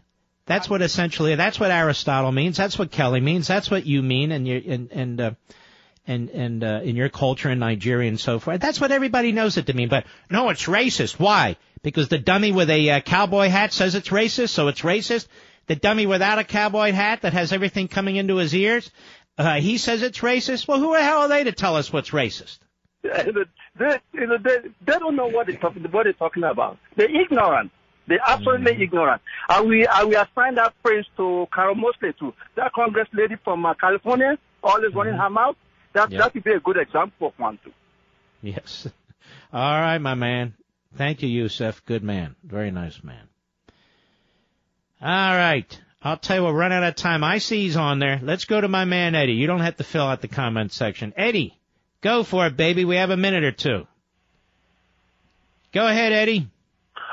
[SPEAKER 1] That's what essentially. That's what Aristotle means. That's what Kelly means. That's what you mean, and you and and uh, and and uh, in your culture in Nigeria and so forth. That's what everybody knows it to mean. But no, it's racist. Why? Because the dummy with a uh, cowboy hat says it's racist, so it's racist. The dummy without a cowboy hat that has everything coming into his ears, uh, he says it's racist. Well, who the hell are they to tell us what's racist?
[SPEAKER 18] they, you know, they, they don't know what they're talking, what they're talking about. They're ignorant. They're absolutely
[SPEAKER 1] Mm-hmm.
[SPEAKER 18] ignorant. And we, and we assign that praise to Carol Mosley too. That Congress lady from uh, California, always running her mouth. That,
[SPEAKER 1] Yeah.
[SPEAKER 18] that would be a good example of one too.
[SPEAKER 1] Yes. All right, my man. Thank you, Yusef. Good man. Very nice man. All right. I'll tell you what, run out of time. I see he's on there. Let's go to my man Eddie. You don't have to fill out the comment section. Eddie, go for it, baby. We have a minute or two. Go ahead, Eddie.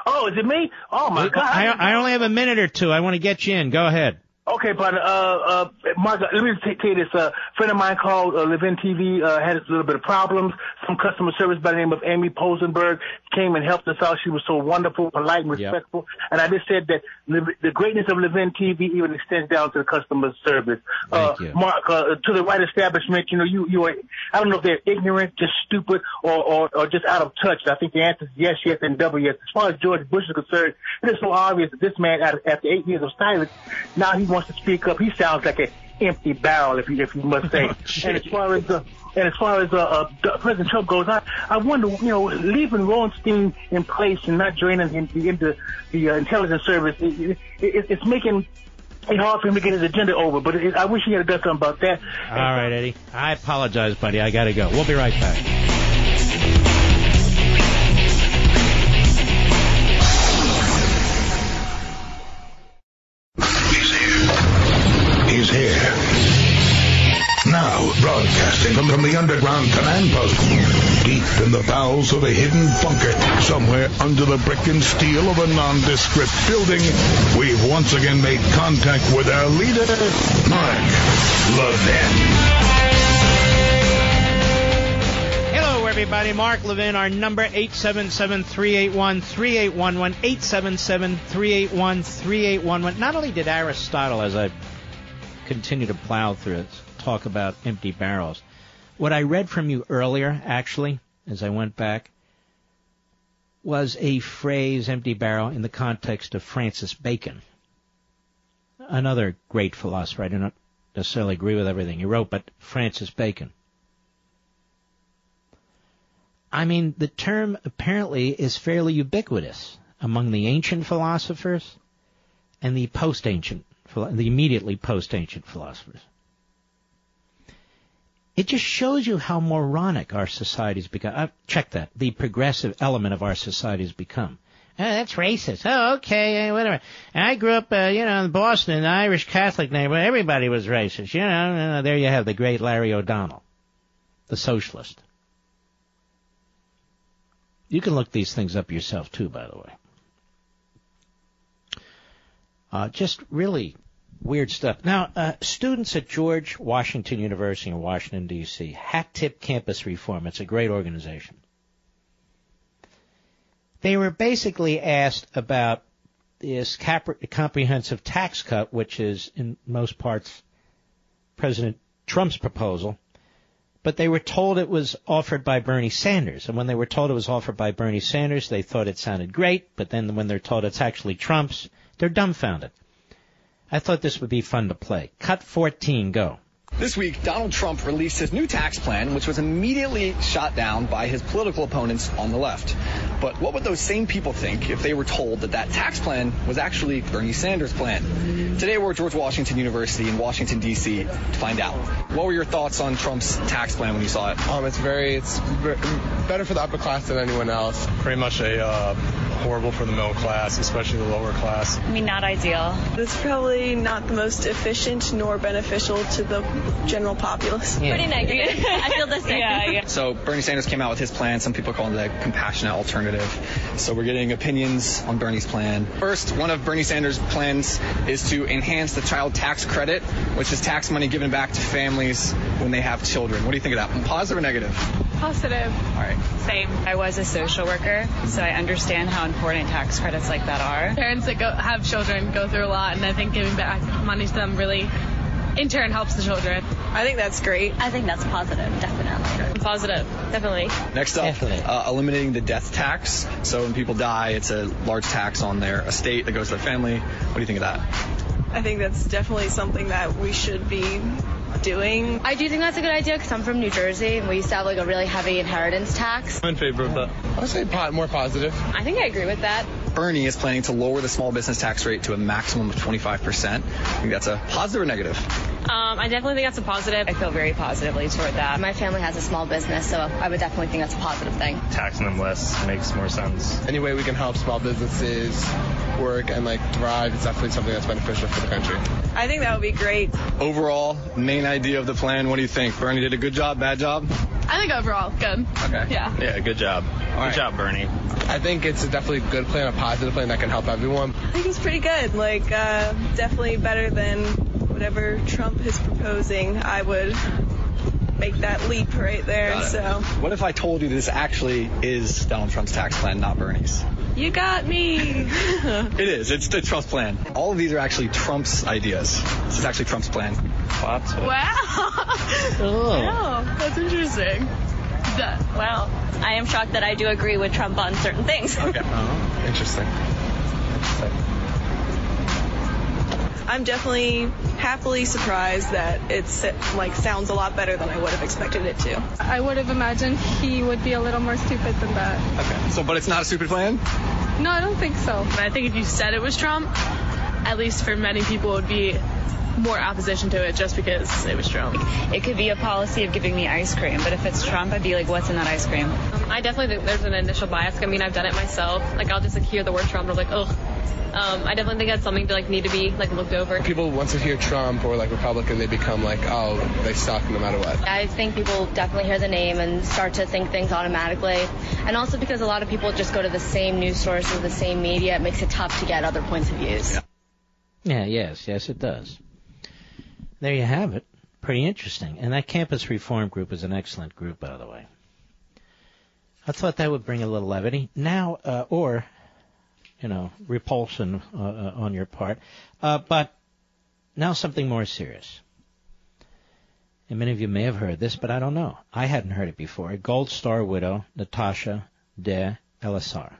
[SPEAKER 19] Oh, is it me? Oh my God!
[SPEAKER 1] I, I only have a minute or two. I want to get you in. Go ahead.
[SPEAKER 19] Okay, but uh, uh, Mark, let me t- tell you this. Uh, a friend of mine called uh, Levin TV, uh, had a little bit of problems. Some customer service by the name of Amy Posenberg came and helped us out. She was so wonderful, polite, and
[SPEAKER 1] Yep.
[SPEAKER 19] respectful. And I just said that the greatness of Levin TV even extends down to the customer service.
[SPEAKER 1] Thank
[SPEAKER 19] uh,
[SPEAKER 1] you.
[SPEAKER 19] Mark, uh, to the right establishment, you know, you, you are, I don't know if they're ignorant, just stupid, or, or, or just out of touch. I think the answer is yes, yes, and double yes. As far as George Bush is concerned, it is so obvious that this man, after after eight years of silence, now he wants to speak up. He sounds like an empty barrel, if you, if you must say. and as far as, uh, and as far as uh, uh, President Trump goes, I, I wonder, you know, leaving Rosenstein in place and not joining him into the uh, intelligence service, it, it, it's making it hard for him to get his agenda over. But it, I wish he had done something about that.
[SPEAKER 1] All right, Eddie. I apologize, buddy. I got to go. We'll be right back.
[SPEAKER 2] From, the underground command post, deep in the bowels of a hidden bunker, somewhere under the brick and steel of a nondescript building, we've once again made contact with our leader, Mark Levin.
[SPEAKER 1] Hello, everybody. Mark Levin, our number 877-381-3811, 877-381-3811. Not only did Aristotle, as I continue to plow through it, talk about empty barrels, what I read from you earlier, actually, as I went back, was a phrase, empty barrel, in the context of Francis Bacon. another great philosopher. I do not necessarily agree with everything he wrote, but Francis Bacon. I mean, the term apparently is fairly ubiquitous among the ancient philosophers and the post-ancient, the immediately post-ancient philosophers. It just shows you how moronic our society's become. Uh, check that. The progressive element of our society has become. Oh, that's racist. Oh, okay, eh, whatever. And I grew up, uh, you know, in Boston, an Irish Catholic neighborhood. Everybody was racist. You know, uh, there you have the great Larry O'Donnell, the socialist. You can look these things up yourself too, by the way. Uh, just really weird stuff. Now, uh, students at George Washington University in Washington D.C. Hat Tip Campus Reform. It's a great organization. They were basically asked about this comprehensive tax cut, which is in most parts President Trump's proposal but they were told it was offered by Bernie Sanders. And when they were told it was offered by Bernie Sanders, they thought it sounded great, but then when they're told it's actually Trump's, they're dumbfounded. I thought this would be fun to play. Cut 14, go.
[SPEAKER 20] This week, Donald Trump released his new tax plan, which was immediately shot down by his political opponents on the left. But what would those same people think if they were told that that tax plan was actually Bernie Sanders' plan? Today, we're at George Washington University in Washington, D.C. to find out. What were your thoughts on Trump's tax plan when you saw it?
[SPEAKER 21] Um, it's very, it's better for the upper class than anyone else.
[SPEAKER 22] Pretty much a uh, horrible for the middle class, especially the lower class.
[SPEAKER 23] I mean, not ideal.
[SPEAKER 24] It's probably not the most efficient nor beneficial to the general populace.
[SPEAKER 23] Yeah. Pretty negative. I feel the same.
[SPEAKER 20] Yeah, yeah. So Bernie Sanders came out with his plan. Some people call it the compassionate alternative. So we're getting opinions on Bernie's plan. First, one of Bernie Sanders' plans is to enhance the child tax credit, which is tax money given back to families when they have children. What do you think of that? Positive or negative?
[SPEAKER 23] Positive.
[SPEAKER 20] All right.
[SPEAKER 23] Same. I was a social worker, so I understand how important tax credits like that are.
[SPEAKER 25] Parents that go, have children go through a lot, and I think giving back money to them really in turn helps the children.
[SPEAKER 24] I think that's great.
[SPEAKER 23] I think that's positive, definitely.
[SPEAKER 25] Positive, definitely.
[SPEAKER 20] Next up, uh, eliminating the death tax. So when people die, it's a large tax on their estate that goes to their family. What do you think of that?
[SPEAKER 24] I think that's definitely something that we should be doing.
[SPEAKER 23] I do think that's a good idea because I'm from New Jersey and we used to have like a really heavy inheritance tax.
[SPEAKER 22] I'm in favor of that.
[SPEAKER 21] I would say more positive.
[SPEAKER 23] I think I agree with that.
[SPEAKER 20] Bernie is planning to lower the small business tax rate to a maximum of 25%. I think that's a positive or negative?
[SPEAKER 25] Um, I definitely think that's a positive.
[SPEAKER 23] I feel very positively toward that. My family has a small business, so I would definitely think that's a positive thing.
[SPEAKER 22] Taxing them less makes more sense.
[SPEAKER 21] Any way we can help small businesses work and like thrive, it's definitely something that's beneficial for the country.
[SPEAKER 24] I think that would be great.
[SPEAKER 20] Overall, main idea of the plan, what do you think? Bernie did a good job, bad job?
[SPEAKER 25] I think overall, good.
[SPEAKER 20] Okay.
[SPEAKER 25] Yeah.
[SPEAKER 22] Yeah, good job. All good
[SPEAKER 21] right.
[SPEAKER 22] job, Bernie.
[SPEAKER 21] I think it's a definitely a good plan, a positive plan that can help everyone.
[SPEAKER 24] I think it's pretty good. Like, uh, definitely better than whatever Trump is proposing. I would make that leap right there. So.
[SPEAKER 20] What if I told you this actually is Donald Trump's tax plan, not Bernie's?
[SPEAKER 24] You got me.
[SPEAKER 20] it is. It's the Trump's plan. All of these are actually Trump's ideas. This is actually Trump's plan.
[SPEAKER 22] Wow. Oh.
[SPEAKER 25] Wow. Oh. That's interesting. Duh.
[SPEAKER 23] Wow. I am shocked that I do agree with Trump on certain things.
[SPEAKER 20] Okay.
[SPEAKER 21] Oh, interesting.
[SPEAKER 24] I'm definitely happily surprised that it's like sounds a lot better than I would have expected it to.
[SPEAKER 25] I would have imagined he would be a little more stupid than that.
[SPEAKER 20] Okay. So, but it's not a stupid plan?
[SPEAKER 25] No, I don't think so. But I think if you said it was Trump, at least for many people, it would be more opposition to it just because it was Trump.
[SPEAKER 23] It could be a policy of giving me ice cream, but if it's Trump, I'd be like, what's in that ice cream?
[SPEAKER 25] Um, I definitely think there's an initial bias. I mean, I've done it myself. Like, I'll just like hear the word Trump and I'm like, ugh. Um, I definitely think that's something to like need to be like looked over.
[SPEAKER 21] People once they hear Trump or like Republican, they become like, oh, they suck no matter what.
[SPEAKER 23] I think people definitely hear the name and start to think things automatically, and also because a lot of people just go to the same news sources, the same media, it makes it tough to get other points of views.
[SPEAKER 20] Yeah.
[SPEAKER 1] Yeah, yes, yes, it does. There you have it. Pretty interesting. And that campus reform group is an excellent group, by the way. I thought that would bring a little levity. Now, uh, or, you know, repulsion uh, uh, on your part. Uh, but now something more serious. And many of you may have heard this, but I don't know. I hadn't heard it before. Gold Star widow Natasha de Elisar.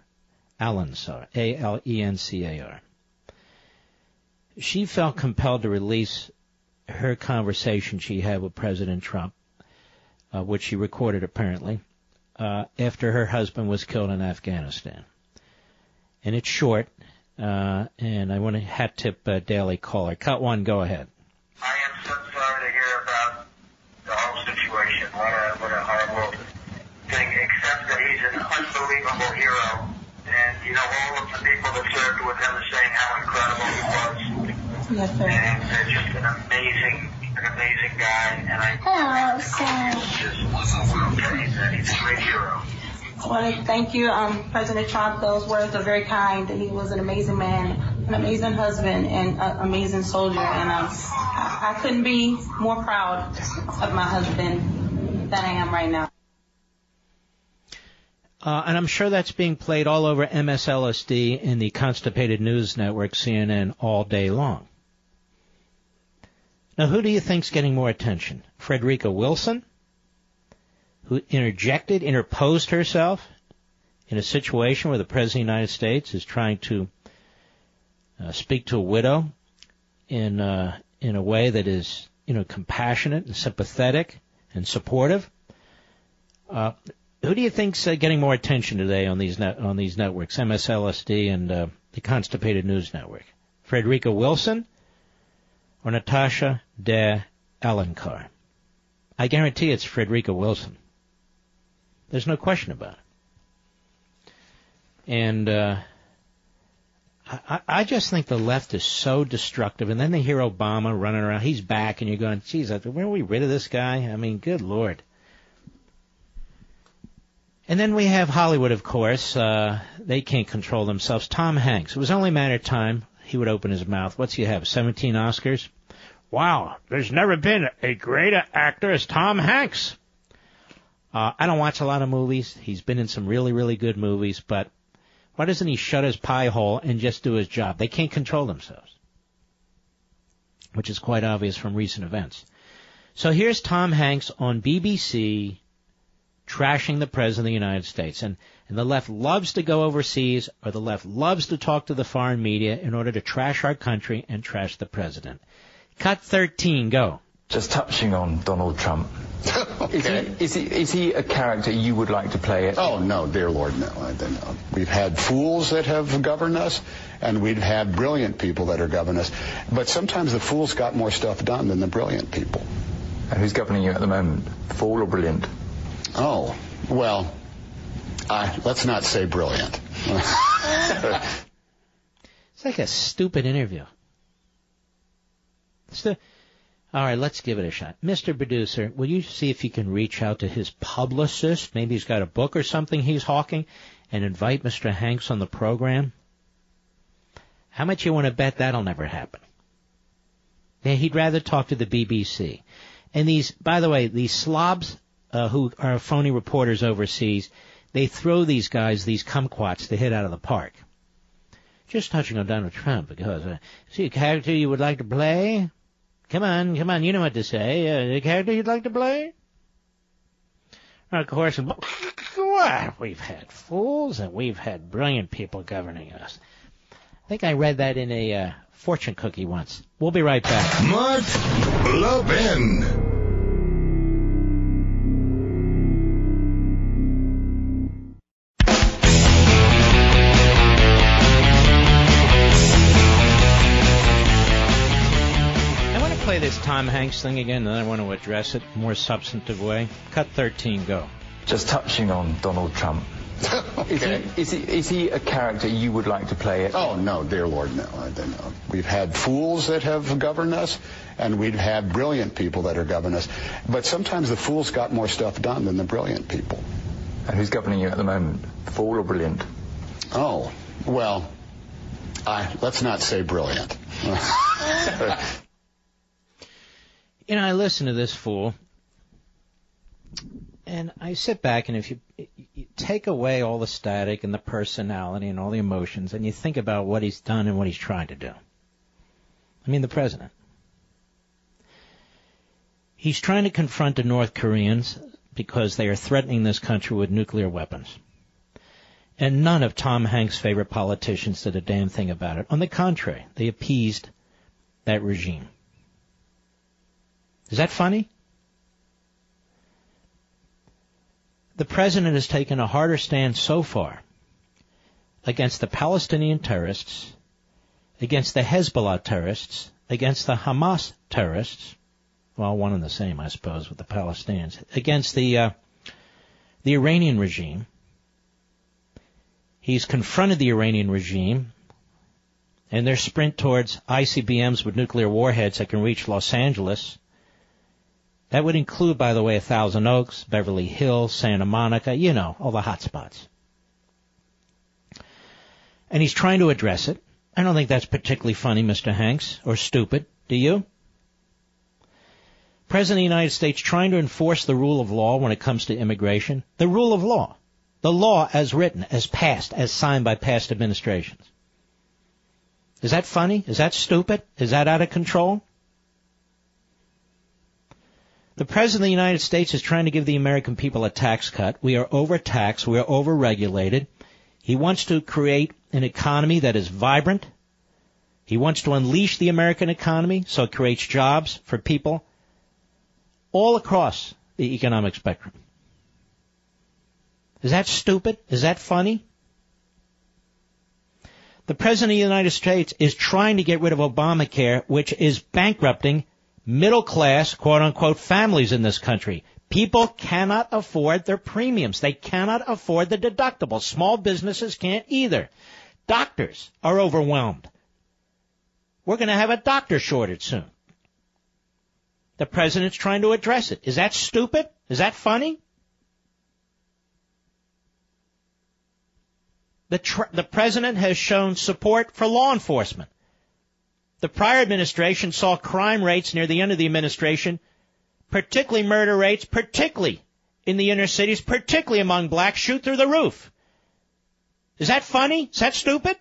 [SPEAKER 1] Alansar. A-L-E-N-C-A-R. She felt compelled to release her conversation she had with President Trump, uh, which she recorded apparently, uh, after her husband was killed in Afghanistan. And it's short, uh, and I want to hat tip uh, Daily Caller. Cut one, go ahead.
[SPEAKER 26] I am so sorry to hear about the whole situation. What a what a horrible thing. Except that he's an unbelievable hero, and you know all of the people that served with him are saying how incredible he was.
[SPEAKER 27] Yes, sir.
[SPEAKER 26] And uh, just an amazing, an amazing guy. And I
[SPEAKER 27] Hello, sir.
[SPEAKER 26] just he's a, he's a great hero.
[SPEAKER 27] I want to thank you, um, President Trump. Those words are very kind. He was an amazing man, an amazing husband, and an amazing soldier. And um, I, I couldn't be more proud of my husband than I am right now.
[SPEAKER 1] Uh, and I'm sure that's being played all over MSLSD and the Constipated News Network, CNN, all day long. Now, who do you think's getting more attention? Frederica Wilson, who interjected, interposed herself in a situation where the President of the United States is trying to uh, speak to a widow in uh, in a way that is, you know, compassionate and sympathetic and supportive. Uh, who do you think's uh, getting more attention today on these net, on these networks, MSLSD and uh, the Constipated News Network? Frederica Wilson or Natasha De Alencar? I guarantee it's Frederica Wilson. There's no question about it. And uh, I, I just think the left is so destructive. And then they hear Obama running around. He's back, and you're going, geez, are we rid of this guy? I mean, good lord. And then we have Hollywood, of course. Uh, they can't control themselves. Tom Hanks. It was only a matter of time he would open his mouth. What's he have? 17 Oscars? Wow, there's never been a greater actor as Tom Hanks. Uh, I don't watch a lot of movies. He's been in some really, really good movies, but why doesn't he shut his pie hole and just do his job? They can't control themselves, which is quite obvious from recent events. So here's Tom Hanks on BBC trashing the President of the United States. And, and the left loves to go overseas, or the left loves to talk to the foreign media in order to trash our country and trash the President. Cut 13, go.
[SPEAKER 28] Just touching on Donald Trump.
[SPEAKER 17] Okay.
[SPEAKER 28] Is, he, is, he, is he a character you would like to play it?
[SPEAKER 17] Oh, no, dear Lord, no. I don't know. We've had fools that have governed us, and we've had brilliant people that are governing us. But sometimes the fools got more stuff done than the brilliant people.
[SPEAKER 28] And who's governing you at the moment? Fool or brilliant?
[SPEAKER 17] Oh, well, I, let's not say brilliant.
[SPEAKER 1] It's like a stupid interview. All right, let's give it a shot. Mr. Producer, will you see if you can reach out to his publicist? Maybe he's got a book or something he's hawking and invite Mr. Hanks on the program? How much you want to bet that'll never happen? Yeah, he'd rather talk to the BBC. And these, by the way, these slobs uh, who are phony reporters overseas, they throw these guys, these kumquats, to hit out of the park. Just touching on Donald Trump, because, uh, see a character you would like to play? Come on, come on, you know what to say. Uh, a character you'd like to play? Of course, what? We've had fools and we've had brilliant people governing us. I think I read that in a uh, fortune cookie once. We'll be right back.
[SPEAKER 2] Mark Levin.
[SPEAKER 1] This Tom Hanks thing again, and then I want to address it more substantive way. Cut 13, go.
[SPEAKER 28] Just touching on Donald Trump.
[SPEAKER 17] Okay.
[SPEAKER 28] Is, he, is, he, is he a character you would like to play it?
[SPEAKER 17] Oh, no, dear Lord, no. I don't know. We've had fools that have governed us, and we've had brilliant people that are governing us. But sometimes the fools got more stuff done than the brilliant people.
[SPEAKER 28] And who's governing you at the moment? Fool or brilliant?
[SPEAKER 17] Oh, well, I, let's not say brilliant.
[SPEAKER 1] You know, I listen to this fool, and I sit back, and if you, you take away all the static and the personality and all the emotions, and you think about what he's done and what he's trying to do. I mean, the president. He's trying to confront the North Koreans because they are threatening this country with nuclear weapons. And none of Tom Hanks' favorite politicians did a damn thing about it. On the contrary, they appeased that regime. Is that funny? The president has taken a harder stand so far against the Palestinian terrorists, against the Hezbollah terrorists, against the Hamas terrorists, well, one and the same, I suppose, with the Palestinians, against the uh, the Iranian regime. He's confronted the Iranian regime and their sprint towards ICBMs with nuclear warheads that can reach Los Angeles. That would include, by the way, Thousand Oaks, Beverly Hills, Santa Monica, you know, all the hot spots. And he's trying to address it. I don't think that's particularly funny, Mr. Hanks, or stupid. Do you? President of the United States trying to enforce the rule of law when it comes to immigration. The rule of law. The law as written, as passed, as signed by past administrations. Is that funny? Is that stupid? Is that out of control? The President of the United States is trying to give the American people a tax cut. We are overtaxed. We are overregulated. He wants to create an economy that is vibrant. He wants to unleash the American economy so it creates jobs for people all across the economic spectrum. Is that stupid? Is that funny? The President of the United States is trying to get rid of Obamacare, which is bankrupting middle class, quote unquote, families in this country. People cannot afford their premiums. They cannot afford the deductible. Small businesses can't either. Doctors are overwhelmed. We're going to have a doctor shortage soon. The president's trying to address it. Is that stupid? Is that funny? The, tr- the president has shown support for law enforcement. The prior administration saw crime rates near the end of the administration, particularly murder rates, particularly in the inner cities, particularly among blacks, shoot through the roof. Is that funny? Is that stupid?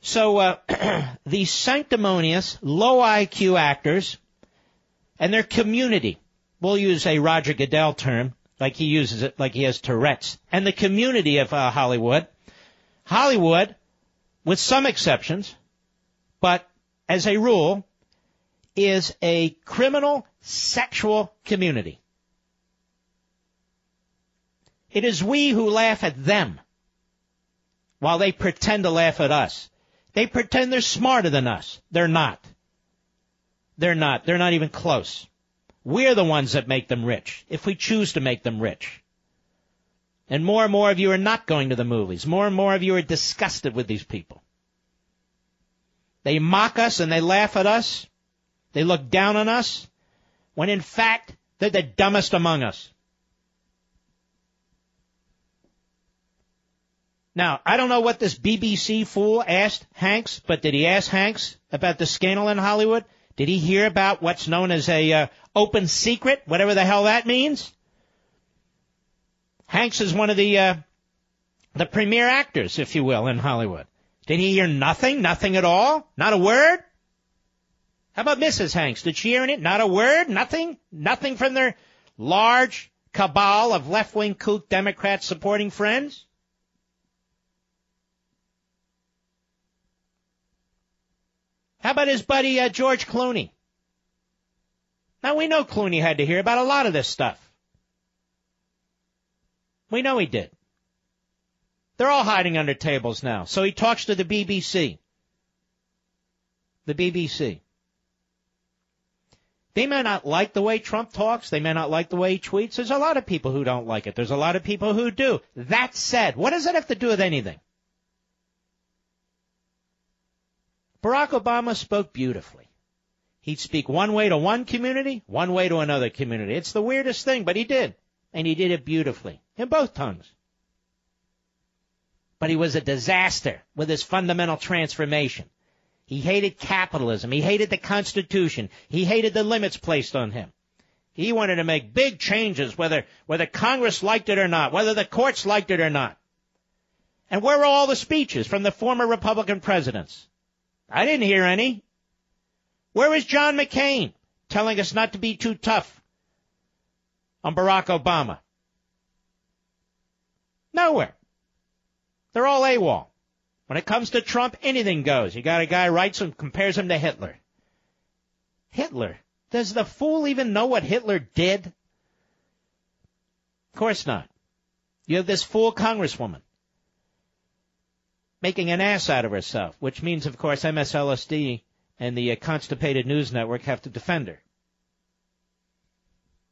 [SPEAKER 1] So uh, these sanctimonious, low IQ actors and their community, we'll use a Roger Goodell term, like he uses it, like he has Tourette's, and the community of uh, Hollywood. Hollywood, with some exceptions, but as a rule, is a criminal sexual community. It is we who laugh at them while they pretend to laugh at us. They pretend they're smarter than us. They're not. They're not. They're not even close. We're the ones that make them rich, if we choose to make them rich. And more and more of you are not going to the movies. More and more of you are disgusted with these people. They mock us and they laugh at us. They look down on us, when in fact, they're the dumbest among us. Now, I don't know what this BBC fool asked Hanks, but did he ask Hanks about the scandal in Hollywood? Did he hear about what's known as a uh, open secret, whatever the hell that means? Hanks is one of the uh, the premier actors, if you will, in Hollywood. Did he hear nothing? Nothing at all? Not a word? How about Mrs. Hanks? Did she hear it? Not a word? Nothing? Nothing from their large cabal of left-wing kook Democrats supporting friends? How about his buddy uh, George Clooney? Now we know Clooney had to hear about a lot of this stuff. We know he did. They're all hiding under tables now. So he talks to the BBC. The BBC. They may not like the way Trump talks. They may not like the way he tweets. There's a lot of people who don't like it. There's a lot of people who do. That said, what does that have to do with anything? Barack Obama spoke beautifully. He'd speak one way to one community, one way to another community. It's the weirdest thing, but he did. And he did it beautifully. In both tongues. But he was a disaster with his fundamental transformation. He hated capitalism. He hated the Constitution. He hated the limits placed on him. He wanted to make big changes, whether, whether Congress liked it or not, whether the courts liked it or not. And where were all the speeches from the former Republican presidents? I didn't hear any. Where is John McCain telling us not to be too tough on Barack Obama? Nowhere. They're all AWOL. When it comes to Trump, anything goes. You got a guy writes and compares him to Hitler. Hitler. Does the fool even know what Hitler did? Of course not. You have this fool congresswoman making an ass out of herself, which means, of course, MSLSD and the uh, Constipated News Network have to defend her.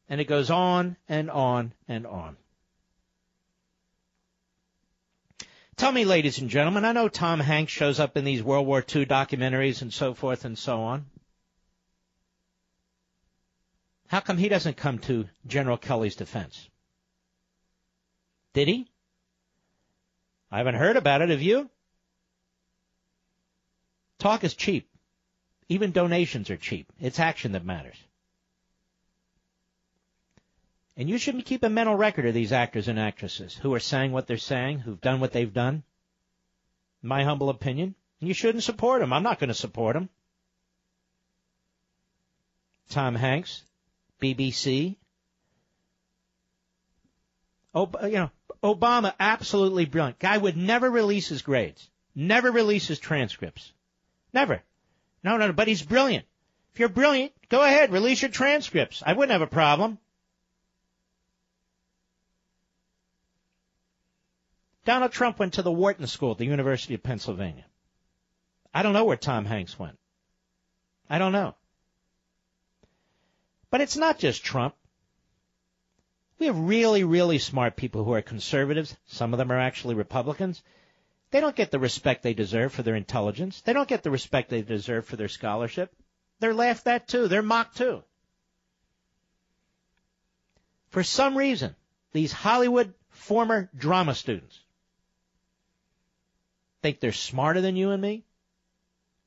[SPEAKER 1] And it goes on and on and on. Tell me, ladies and gentlemen, I know Tom Hanks shows up in these World War II documentaries and so forth and so on. How come he doesn't come to General Kelly's defense? Did he? I haven't heard about it. Have you? Talk is cheap. Even donations are cheap. It's action that matters. And you should keep a mental record of these actors and actresses who are saying what they're saying, who've done what they've done. My humble opinion. And you shouldn't support them. I'm not going to support them. Tom Hanks, BBC. Oh, uh, you know, Obama, absolutely brilliant. Guy would never release his grades. Never release his transcripts. Never. No, No, no, but he's brilliant. If you're brilliant, go ahead, release your transcripts. I wouldn't have a problem. Donald Trump went to the Wharton School at the University of Pennsylvania. I don't know where Tom Hanks went. I don't know. But it's not just Trump. We have really, really smart people who are conservatives. Some of them are actually Republicans. They don't get the respect they deserve for their intelligence. They don't get the respect they deserve for their scholarship. They're laughed at too. They're mocked too. For some reason, these Hollywood former drama students think they're smarter than you and me.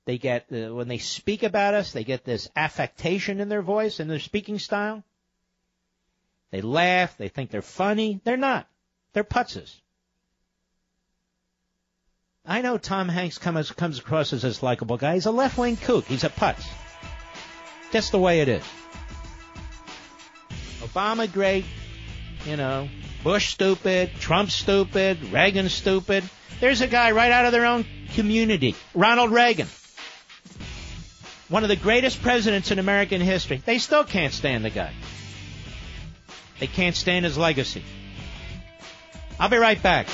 [SPEAKER 1] They get, uh, when they speak about us, they get this affectation in their voice and their speaking style. They laugh. They think they're funny. They're not. They're putzes. I know Tom Hanks comes comes across as this likable guy. He's a left wing kook. He's a putz. Just the way it is. Obama great, you know. Bush stupid, Trump stupid, Reagan stupid. There's a guy right out of their own community, Ronald Reagan. One of the greatest presidents in American history. They still can't stand the guy. They can't stand his legacy. I'll be right back.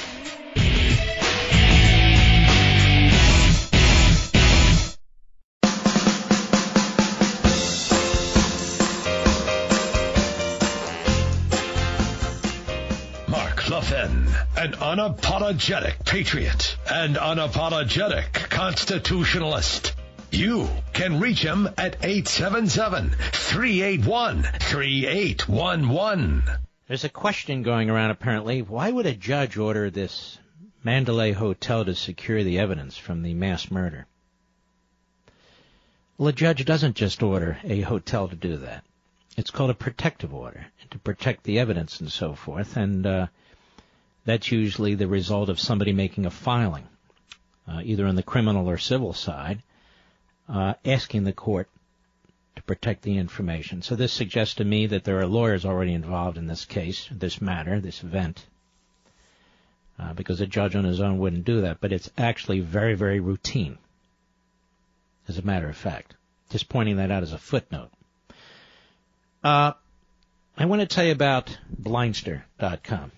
[SPEAKER 29] An unapologetic patriot and unapologetic constitutionalist. You can reach him at 877-381-3811.
[SPEAKER 1] There's a question going around apparently. Why would a judge order this Mandalay hotel to secure the evidence from the mass murder? Well, a judge doesn't just order a hotel to do that. It's called a protective order to protect the evidence and so forth, and uh, that's usually the result of somebody making a filing, uh, either on the criminal or civil side, uh, asking the court to protect the information. So this suggests to me that there are lawyers already involved in this case, this matter, this event, uh, because a judge on his own wouldn't do that. But it's actually very, very routine, as a matter of fact. Just pointing that out as a footnote. Uh, I want to tell you about Blindster.com.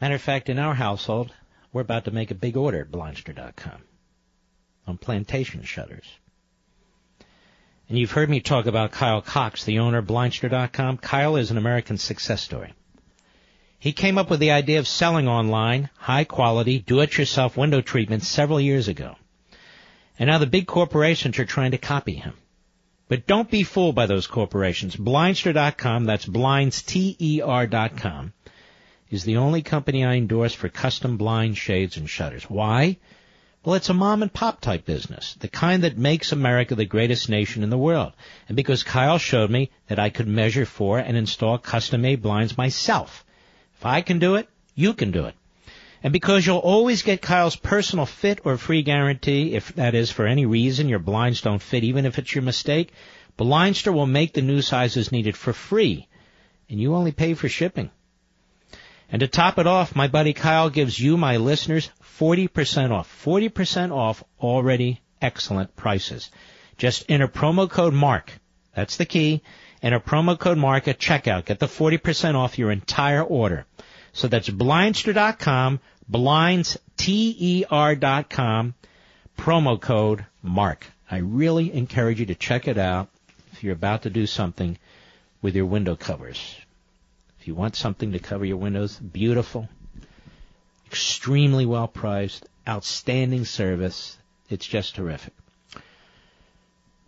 [SPEAKER 1] Matter of fact, in our household, we're about to make a big order at Blindster.com on plantation shutters. And you've heard me talk about Kyle Cox, the owner of Blindster.com. Kyle is an American success story. He came up with the idea of selling online, high quality, do-it-yourself window treatments several years ago. And now the big corporations are trying to copy him. But don't be fooled by those corporations. Blindster.com, that's blinds, T-E-R.com, is the only company I endorse for custom blind shades and shutters. Why? Well, it's a mom and pop type business, the kind that makes America the greatest nation in the world. And because Kyle showed me that I could measure for and install custom made blinds myself. If I can do it, you can do it. And because you'll always get Kyle's personal fit or free guarantee, if that is for any reason your blinds don't fit, even if it's your mistake, Blindster will make the new sizes needed for free, and you only pay for shipping. And to top it off, my buddy Kyle gives you, my listeners, 40% off. 40% off already excellent prices. Just enter promo code MARK. That's the key. Enter promo code MARK at checkout. Get the 40% off your entire order. So that's blindster.com, blinds, T-E-R.com, promo code MARK. I really encourage you to check it out if you're about to do something with your window covers. You want something to cover your windows, beautiful, extremely well priced, outstanding service. It's just terrific.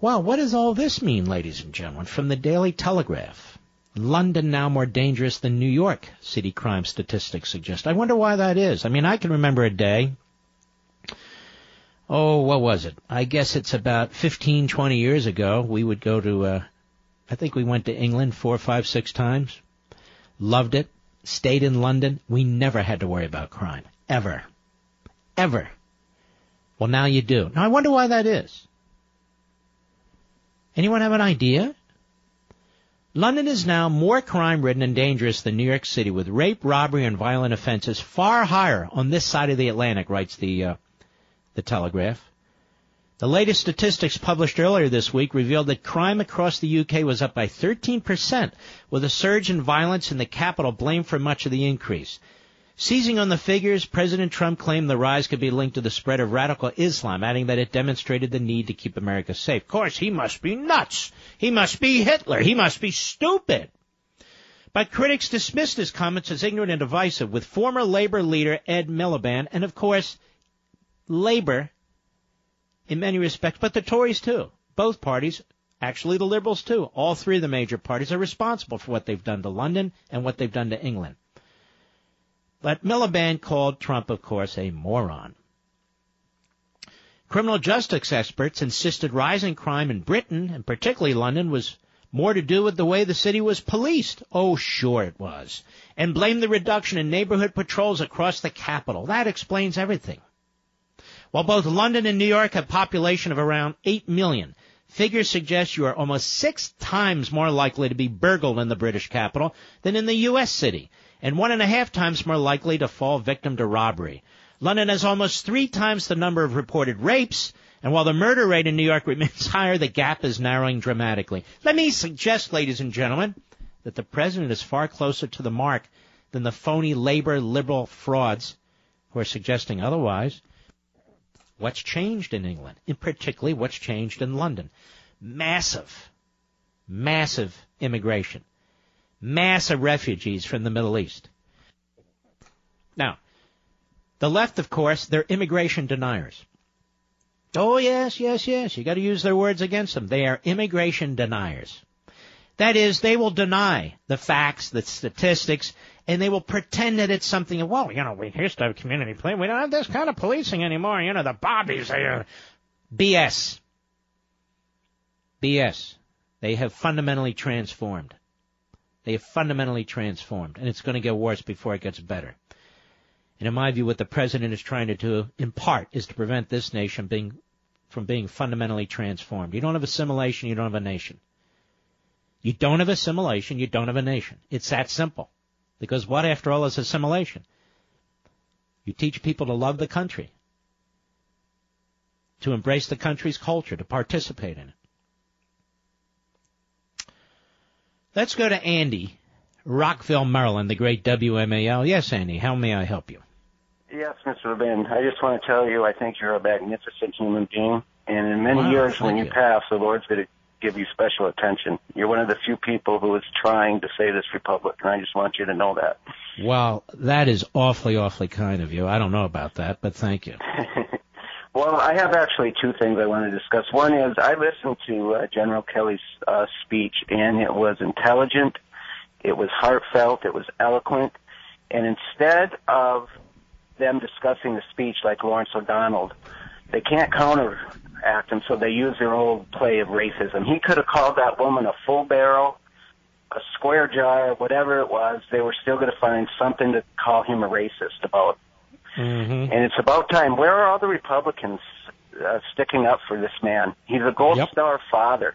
[SPEAKER 1] Well, what does all this mean, ladies and gentlemen? From the Daily Telegraph. London now more dangerous than New York, city crime statistics suggest. I wonder why that is. I mean, I can remember a day. Oh, what was it? I guess it's about 15, 20 years ago. We would go to, uh, I think we went to England four, five, six times. Loved it. Stayed in London. We never had to worry about crime. Ever. Ever. Well, now you do. Now I wonder why that is. Anyone have an idea? London is now more crime ridden and dangerous than New York City, with rape, robbery, and violent offenses far higher on this side of the Atlantic, writes the, uh, the Telegraph. The latest statistics published earlier this week revealed that crime across the UK was up by 13%, with a surge in violence in the capital blamed for much of the increase. Seizing on the figures, President Trump claimed the rise could be linked to the spread of radical Islam, adding that it demonstrated the need to keep America safe. Of course, he must be nuts. He must be Hitler. He must be stupid. But critics dismissed his comments as ignorant and divisive, with former labor leader Ed Miliband, and of course, labor in many respects, but the Tories too. Both parties, actually the Liberals too. All three of the major parties are responsible for what they've done to London and what they've done to England. But Miliband called Trump, of course, a moron. Criminal justice experts insisted rising crime in Britain, and particularly London, was more to do with the way the city was policed. Oh, sure it was. And blamed the reduction in neighborhood patrols across the capital. That explains everything. While both London and New York have population of around 8 million, figures suggest you are almost six times more likely to be burgled in the British capital than in the U.S. city and one and a half times more likely to fall victim to robbery. London has almost three times the number of reported rapes, and while the murder rate in New York remains higher, the gap is narrowing dramatically. Let me suggest, ladies and gentlemen, that the president is far closer to the mark than the phony labor liberal frauds who are suggesting otherwise. What's changed in England? In particularly, what's changed in London? Massive, massive immigration massive refugees from the Middle East. Now, the left, of course, they're immigration deniers. Oh, yes, yes, yes. You got to use their words against them. They are immigration deniers. That is, they will deny the facts, the statistics, and they will pretend that it's something. Well, you know, we used to have community policing. We don't have this kind of policing anymore. You know, the bobbies. Are BS. BS. They have fundamentally transformed. They have fundamentally transformed, and it's going to get worse before it gets better. And in my view, what the president is trying to do, in part, is to prevent this nation being from being fundamentally transformed. You don't have assimilation, you don't have a nation. You don't have assimilation, you don't have a nation. It's that simple. Because what, after all, is assimilation? You teach people to love the country, to embrace the country's culture, to participate in it. Let's go to Andy, Rockville, Maryland, the great WMAL. Yes, Andy, how may I help you?
[SPEAKER 30] Yes, Mr. Levin. I just want to tell you, I think you're a magnificent human being. And in many
[SPEAKER 1] Wow,
[SPEAKER 30] years, when you,
[SPEAKER 1] you.
[SPEAKER 30] pass, the Lord's going to give you special attention. You're one of the few people who is trying to save this republic, and I just want you to know that.
[SPEAKER 1] Well, that is awfully, awfully kind of you. I don't know about that, but thank you.
[SPEAKER 30] Well, I have actually two things I want to discuss. One is I listened to uh, General Kelly's uh, speech, and it was intelligent, it was heartfelt, it was eloquent, and instead of them discussing the speech like Lawrence O'Donnell, they can't counteract him, so they use their old play of racism. He could have called that woman a full barrel, a square jar, whatever it was. They were still going to find something to call him a racist about.
[SPEAKER 1] Mm-hmm.
[SPEAKER 30] And it's about time. Where are all the Republicans uh, sticking up for this man? He's a Gold Star father.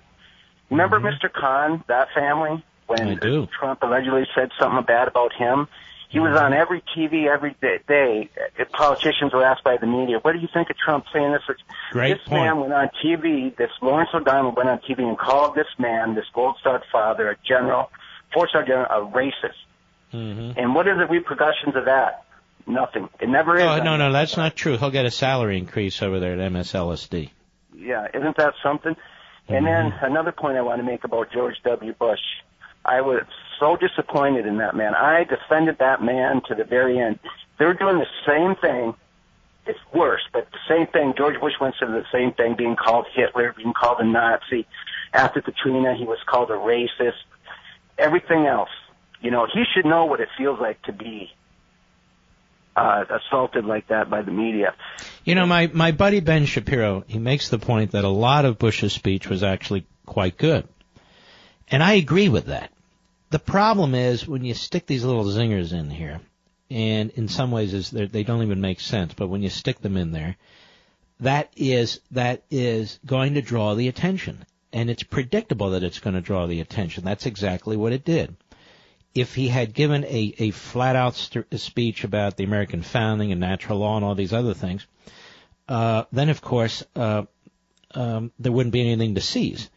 [SPEAKER 30] Remember Mr. Khan, that family, when
[SPEAKER 1] Mm-hmm.
[SPEAKER 30] Trump allegedly said something bad about him? He was on every TV every day. day. Uh, Politicians were asked by the media, "What do you think of Trump saying this?"
[SPEAKER 1] Great
[SPEAKER 30] this
[SPEAKER 1] point.
[SPEAKER 30] man went on TV. This Lawrence O'Donnell went on TV and called this man, this Gold Star father, a general, four star general, a racist.
[SPEAKER 1] Mm-hmm.
[SPEAKER 30] And what are the repercussions of that? Nothing. It never is.
[SPEAKER 1] Oh, no, no, that's not true. He'll get a salary increase over there at MSLSD.
[SPEAKER 30] Yeah, isn't that something? And then another point I want to make about George W. Bush. I was so disappointed in that man. I defended that man to the very end. They're doing the same thing. It's worse, but the same thing. George Bush went through the same thing, being called Hitler, being called a Nazi. After Katrina, he was called a racist. Everything else. You know, he should know what it feels like to be uh, assaulted like that by the media.
[SPEAKER 1] You know, my, my buddy Ben Shapiro, he makes the point that a lot of Bush's speech was actually quite good. And I agree with that. The problem is when you stick these little zingers in here, and in some ways is they're- don't even make sense, but when you stick them in there, that is, that is going to draw the attention. And it's predictable that it's going to draw the attention. That's exactly what it did. If he had given a, a flat out st- speech about the American founding and natural law and all these other things, uh, then of course uh, um, there wouldn't be anything to seize.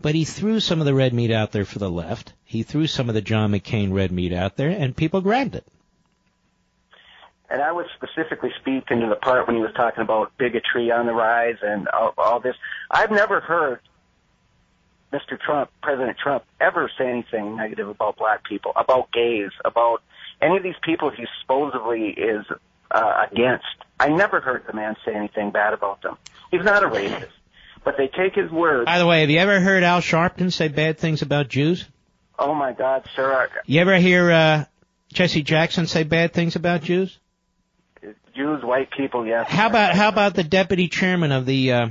[SPEAKER 1] But he threw some of the red meat out there for the left. He threw some of the John McCain red meat out there, and people grabbed it.
[SPEAKER 30] And I was specifically speaking to the part when he was talking about bigotry on the rise and all, all this. I've never heard Mr. Trump, President Trump, ever say anything negative about black people, about gays, about any of these people he supposedly is uh, against. I never heard the man say anything bad about them. He's not a racist, but they take his word.
[SPEAKER 1] By the way, have you ever heard Al Sharpton say bad things about Jews?
[SPEAKER 30] Oh my God, sir! I-
[SPEAKER 1] You ever hear uh, Jesse Jackson say bad things about Jews?
[SPEAKER 30] Jews, white people, yes.
[SPEAKER 1] How about how about the deputy chairman of the uh,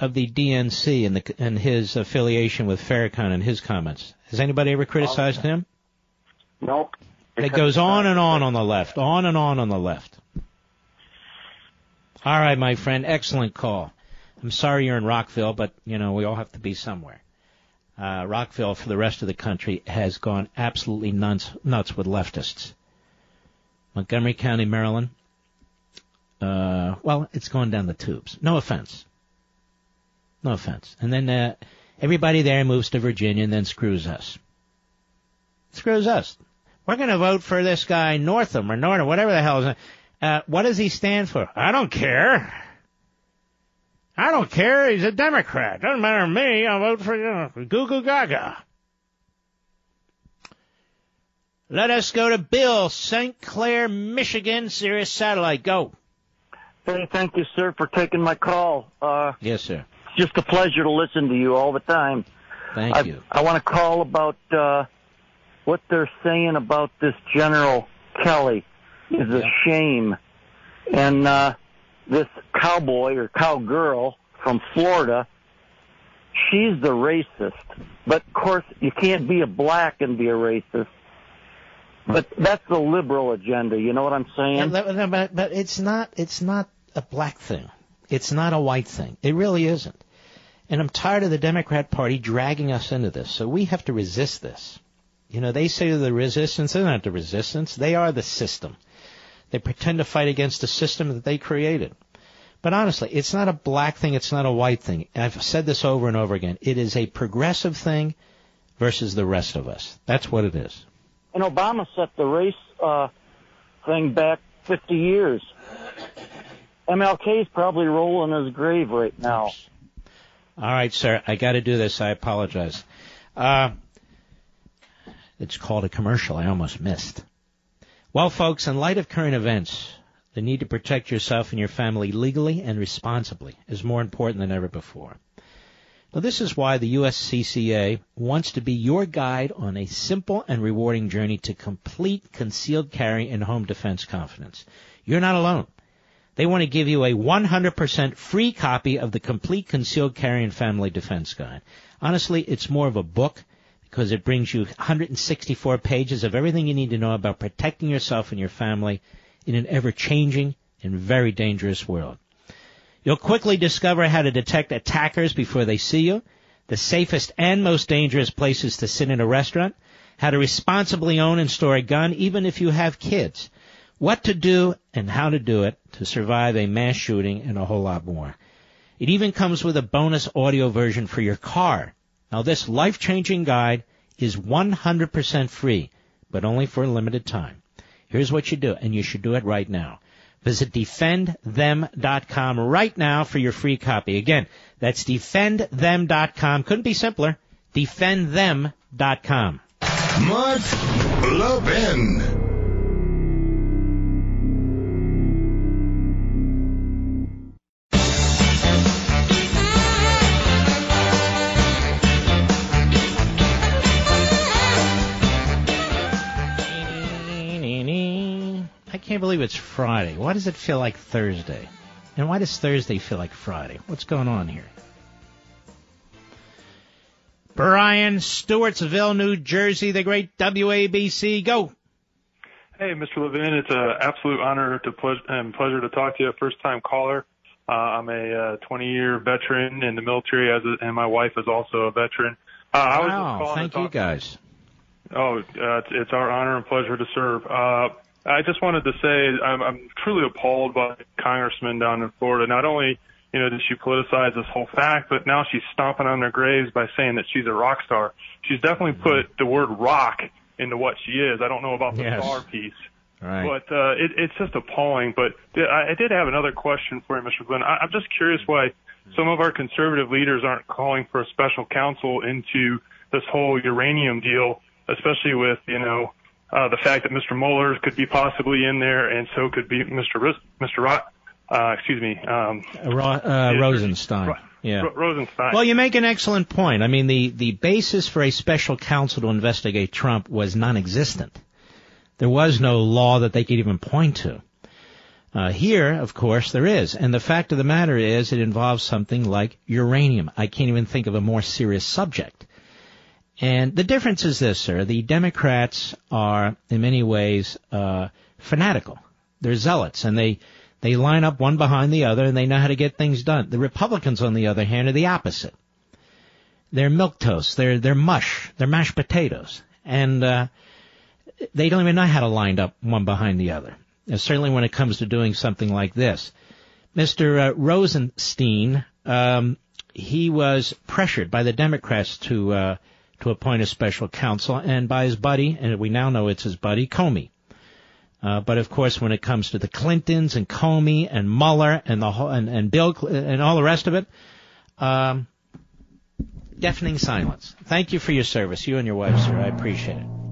[SPEAKER 1] of the DNC and the and his affiliation with Farrakhan and his comments? Has anybody ever criticized him?
[SPEAKER 30] Nope.
[SPEAKER 1] It goes on and on on the left, on and on on the left. All right, my friend, excellent call. I'm sorry you're in Rockville, but you know we all have to be somewhere. Uh, Rockville, for the rest of the country, has gone absolutely nuts, nuts with leftists. Montgomery County, Maryland. Uh, well, it's going down the tubes. No offense. No offense. And then uh, everybody there moves to Virginia and then screws us. Screws us. We're going to vote for this guy Northam or Northam, whatever the hell. Is uh, what does he stand for? I don't care. I don't care. He's a Democrat. Doesn't matter to me. I'll vote for you know, Goo Goo Gaga. Let us go to Bill, St. Clair, Michigan, Sirius Satellite. Go.
[SPEAKER 31] Hey, thank you, sir, for taking my call. Uh,
[SPEAKER 1] Yes, sir.
[SPEAKER 31] it's just a pleasure to listen to you all the time.
[SPEAKER 1] Thank
[SPEAKER 31] I,
[SPEAKER 1] you.
[SPEAKER 31] I want to call about uh, what they're saying about this General Kelly is a shame, and uh, this cowboy or cowgirl from Florida, she's the racist. But of course, you can't be a black and be a racist. But that's the liberal agenda. You know what I'm saying?
[SPEAKER 1] Yeah, but- but, it's not it's not a black thing. It's not a white thing. It really isn't. And I'm tired of the Democrat Party dragging us into this. So we have to resist this. You know, they say the resistance. They're not the resistance. They are the system. They pretend to fight against the system that they created. But honestly, it's not a black thing. It's not a white thing. I've said this over and over again. It is a progressive thing versus the rest of us. That's what it is.
[SPEAKER 31] And Obama set the race uh, thing back 50 years. MLK is probably rolling in his grave right now.
[SPEAKER 1] All right, sir. I got to do this. I apologize. Uh, it's called a commercial. I almost missed. Well, folks, in light of current events, the need to protect yourself and your family legally and responsibly is more important than ever before. Now, this is why the USCCA wants to be your guide on a simple and rewarding journey to complete concealed carry and home defense confidence. You're not alone. They want to give you a 100% free copy of the complete concealed carry and family defense guide. Honestly, it's more of a book because it brings you 164 pages of everything you need to know about protecting yourself and your family in an ever changing and very dangerous world. You'll quickly discover how to detect attackers before they see you, the safest and most dangerous places to sit in a restaurant, how to responsibly own and store a gun even if you have kids, what to do and how to do it to survive a mass shooting and a whole lot more. It even comes with a bonus audio version for your car. Now this life-changing guide is 100% free, but only for a limited time. Here's what you do, and you should do it right now. Visit defendthem.com right now for your free copy. Again, that's defendthem.com. Couldn't be simpler. Defendthem.com.
[SPEAKER 2] Mark Levin.
[SPEAKER 1] Believe it's Friday. Why does it feel like Thursday? And why does Thursday feel like Friday? What's going on here? Brian Stewartsville, New Jersey, the great WABC. Go.
[SPEAKER 32] Hey, Mr. Levin, it's an absolute honor to ple- and pleasure to talk to you. First time caller. Uh, I'm a 20 uh, year veteran in the military, as a, and my wife is also a veteran. Uh, I was just
[SPEAKER 1] wow, thank you guys.
[SPEAKER 32] Oh, uh, it's, it's our honor and pleasure to serve. Uh, I just wanted to say I'm, I'm truly appalled by the Congressman down in Florida. Not only, you know, did she politicize this whole fact, but now she's stomping on their graves by saying that she's a rock star. She's definitely put the word rock into what she is. I don't know about the
[SPEAKER 1] Yes.
[SPEAKER 32] star piece.
[SPEAKER 1] Right.
[SPEAKER 32] But uh, it, it's just appalling. But th- I I did have another question for you, Mr. Glenn. I, I'm just curious why some of our conservative leaders aren't calling for a special counsel into this whole uranium deal, especially with you know uh, the fact that Mr. Mueller could be possibly in there, and so could be Mr. Mr. Ro- uh, excuse me, um,
[SPEAKER 1] Uh, Ro- uh, Rosenstein. Yeah.
[SPEAKER 32] Ro- Rosenstein.
[SPEAKER 1] Well, you make an excellent point. I mean, the, the basis for a special counsel to investigate Trump was non-existent. There was no law that they could even point to. Uh, here, of course, there is. And the fact of the matter is it involves something like uranium. I can't even think of a more serious subject. And the difference is this, sir. The Democrats are, in many ways, uh, fanatical. They're zealots, and they they line up one behind the other, and they know how to get things done. The Republicans, on the other hand, are the opposite. They're milk toast. They're they're mush. They're mashed potatoes, and uh, they don't even know how to line up one behind the other. And certainly, when it comes to doing something like this, Mr. Uh, Rosenstein, um, he was pressured by the Democrats to uh, to appoint a special counsel, and by his buddy, and we now know it's his buddy Comey. Uh, but of course, when it comes to the Clintons and Comey and Mueller and the whole, and, and Bill and all the rest of it, um, deafening silence. Thank you for your service, you and your wife, sir. I appreciate it.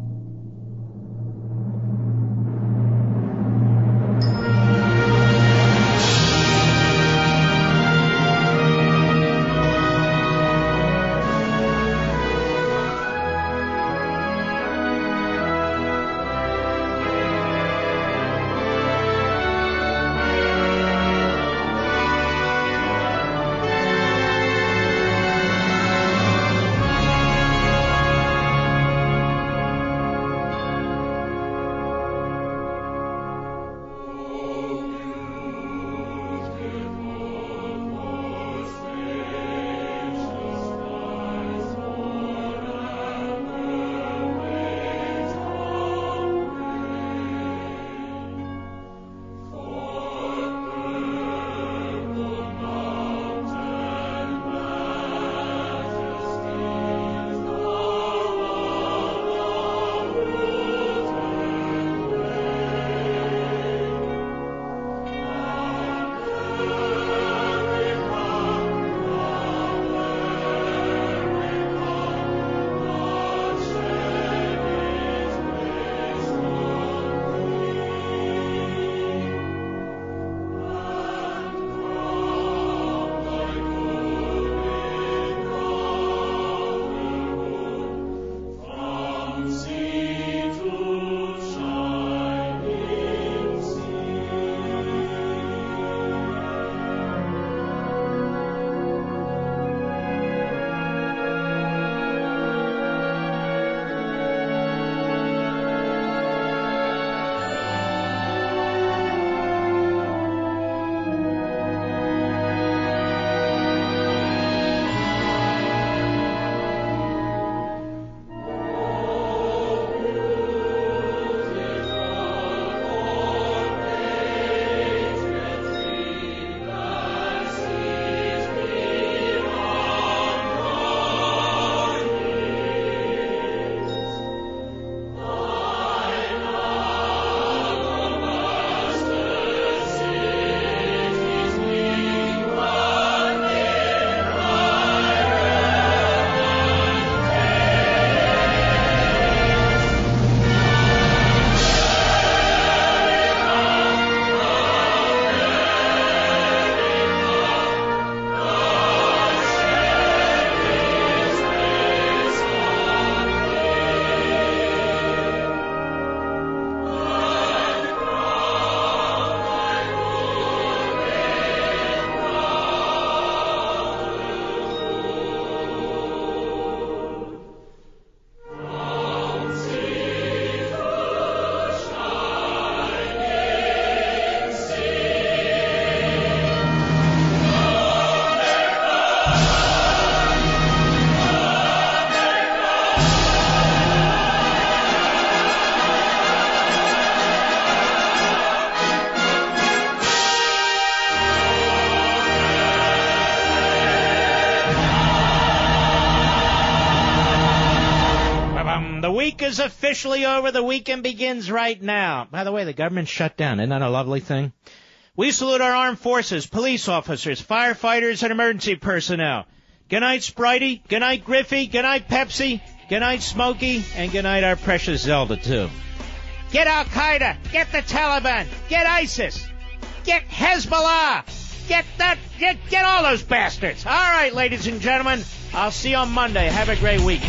[SPEAKER 1] Is officially over. The weekend begins right now. By the way, the government's shut down. Isn't that a lovely thing? We salute our armed forces, police officers, firefighters, and emergency personnel. Good night, Spritey. Good night, Griffey. Good night, Pepsi. Good night, Smokey. And good night, our precious Zelda, too. Get Al Qaeda. Get the Taliban. Get ISIS. Get Hezbollah. Get that. Get, get all those bastards. All right, ladies and gentlemen. I'll see you on Monday. Have a great week.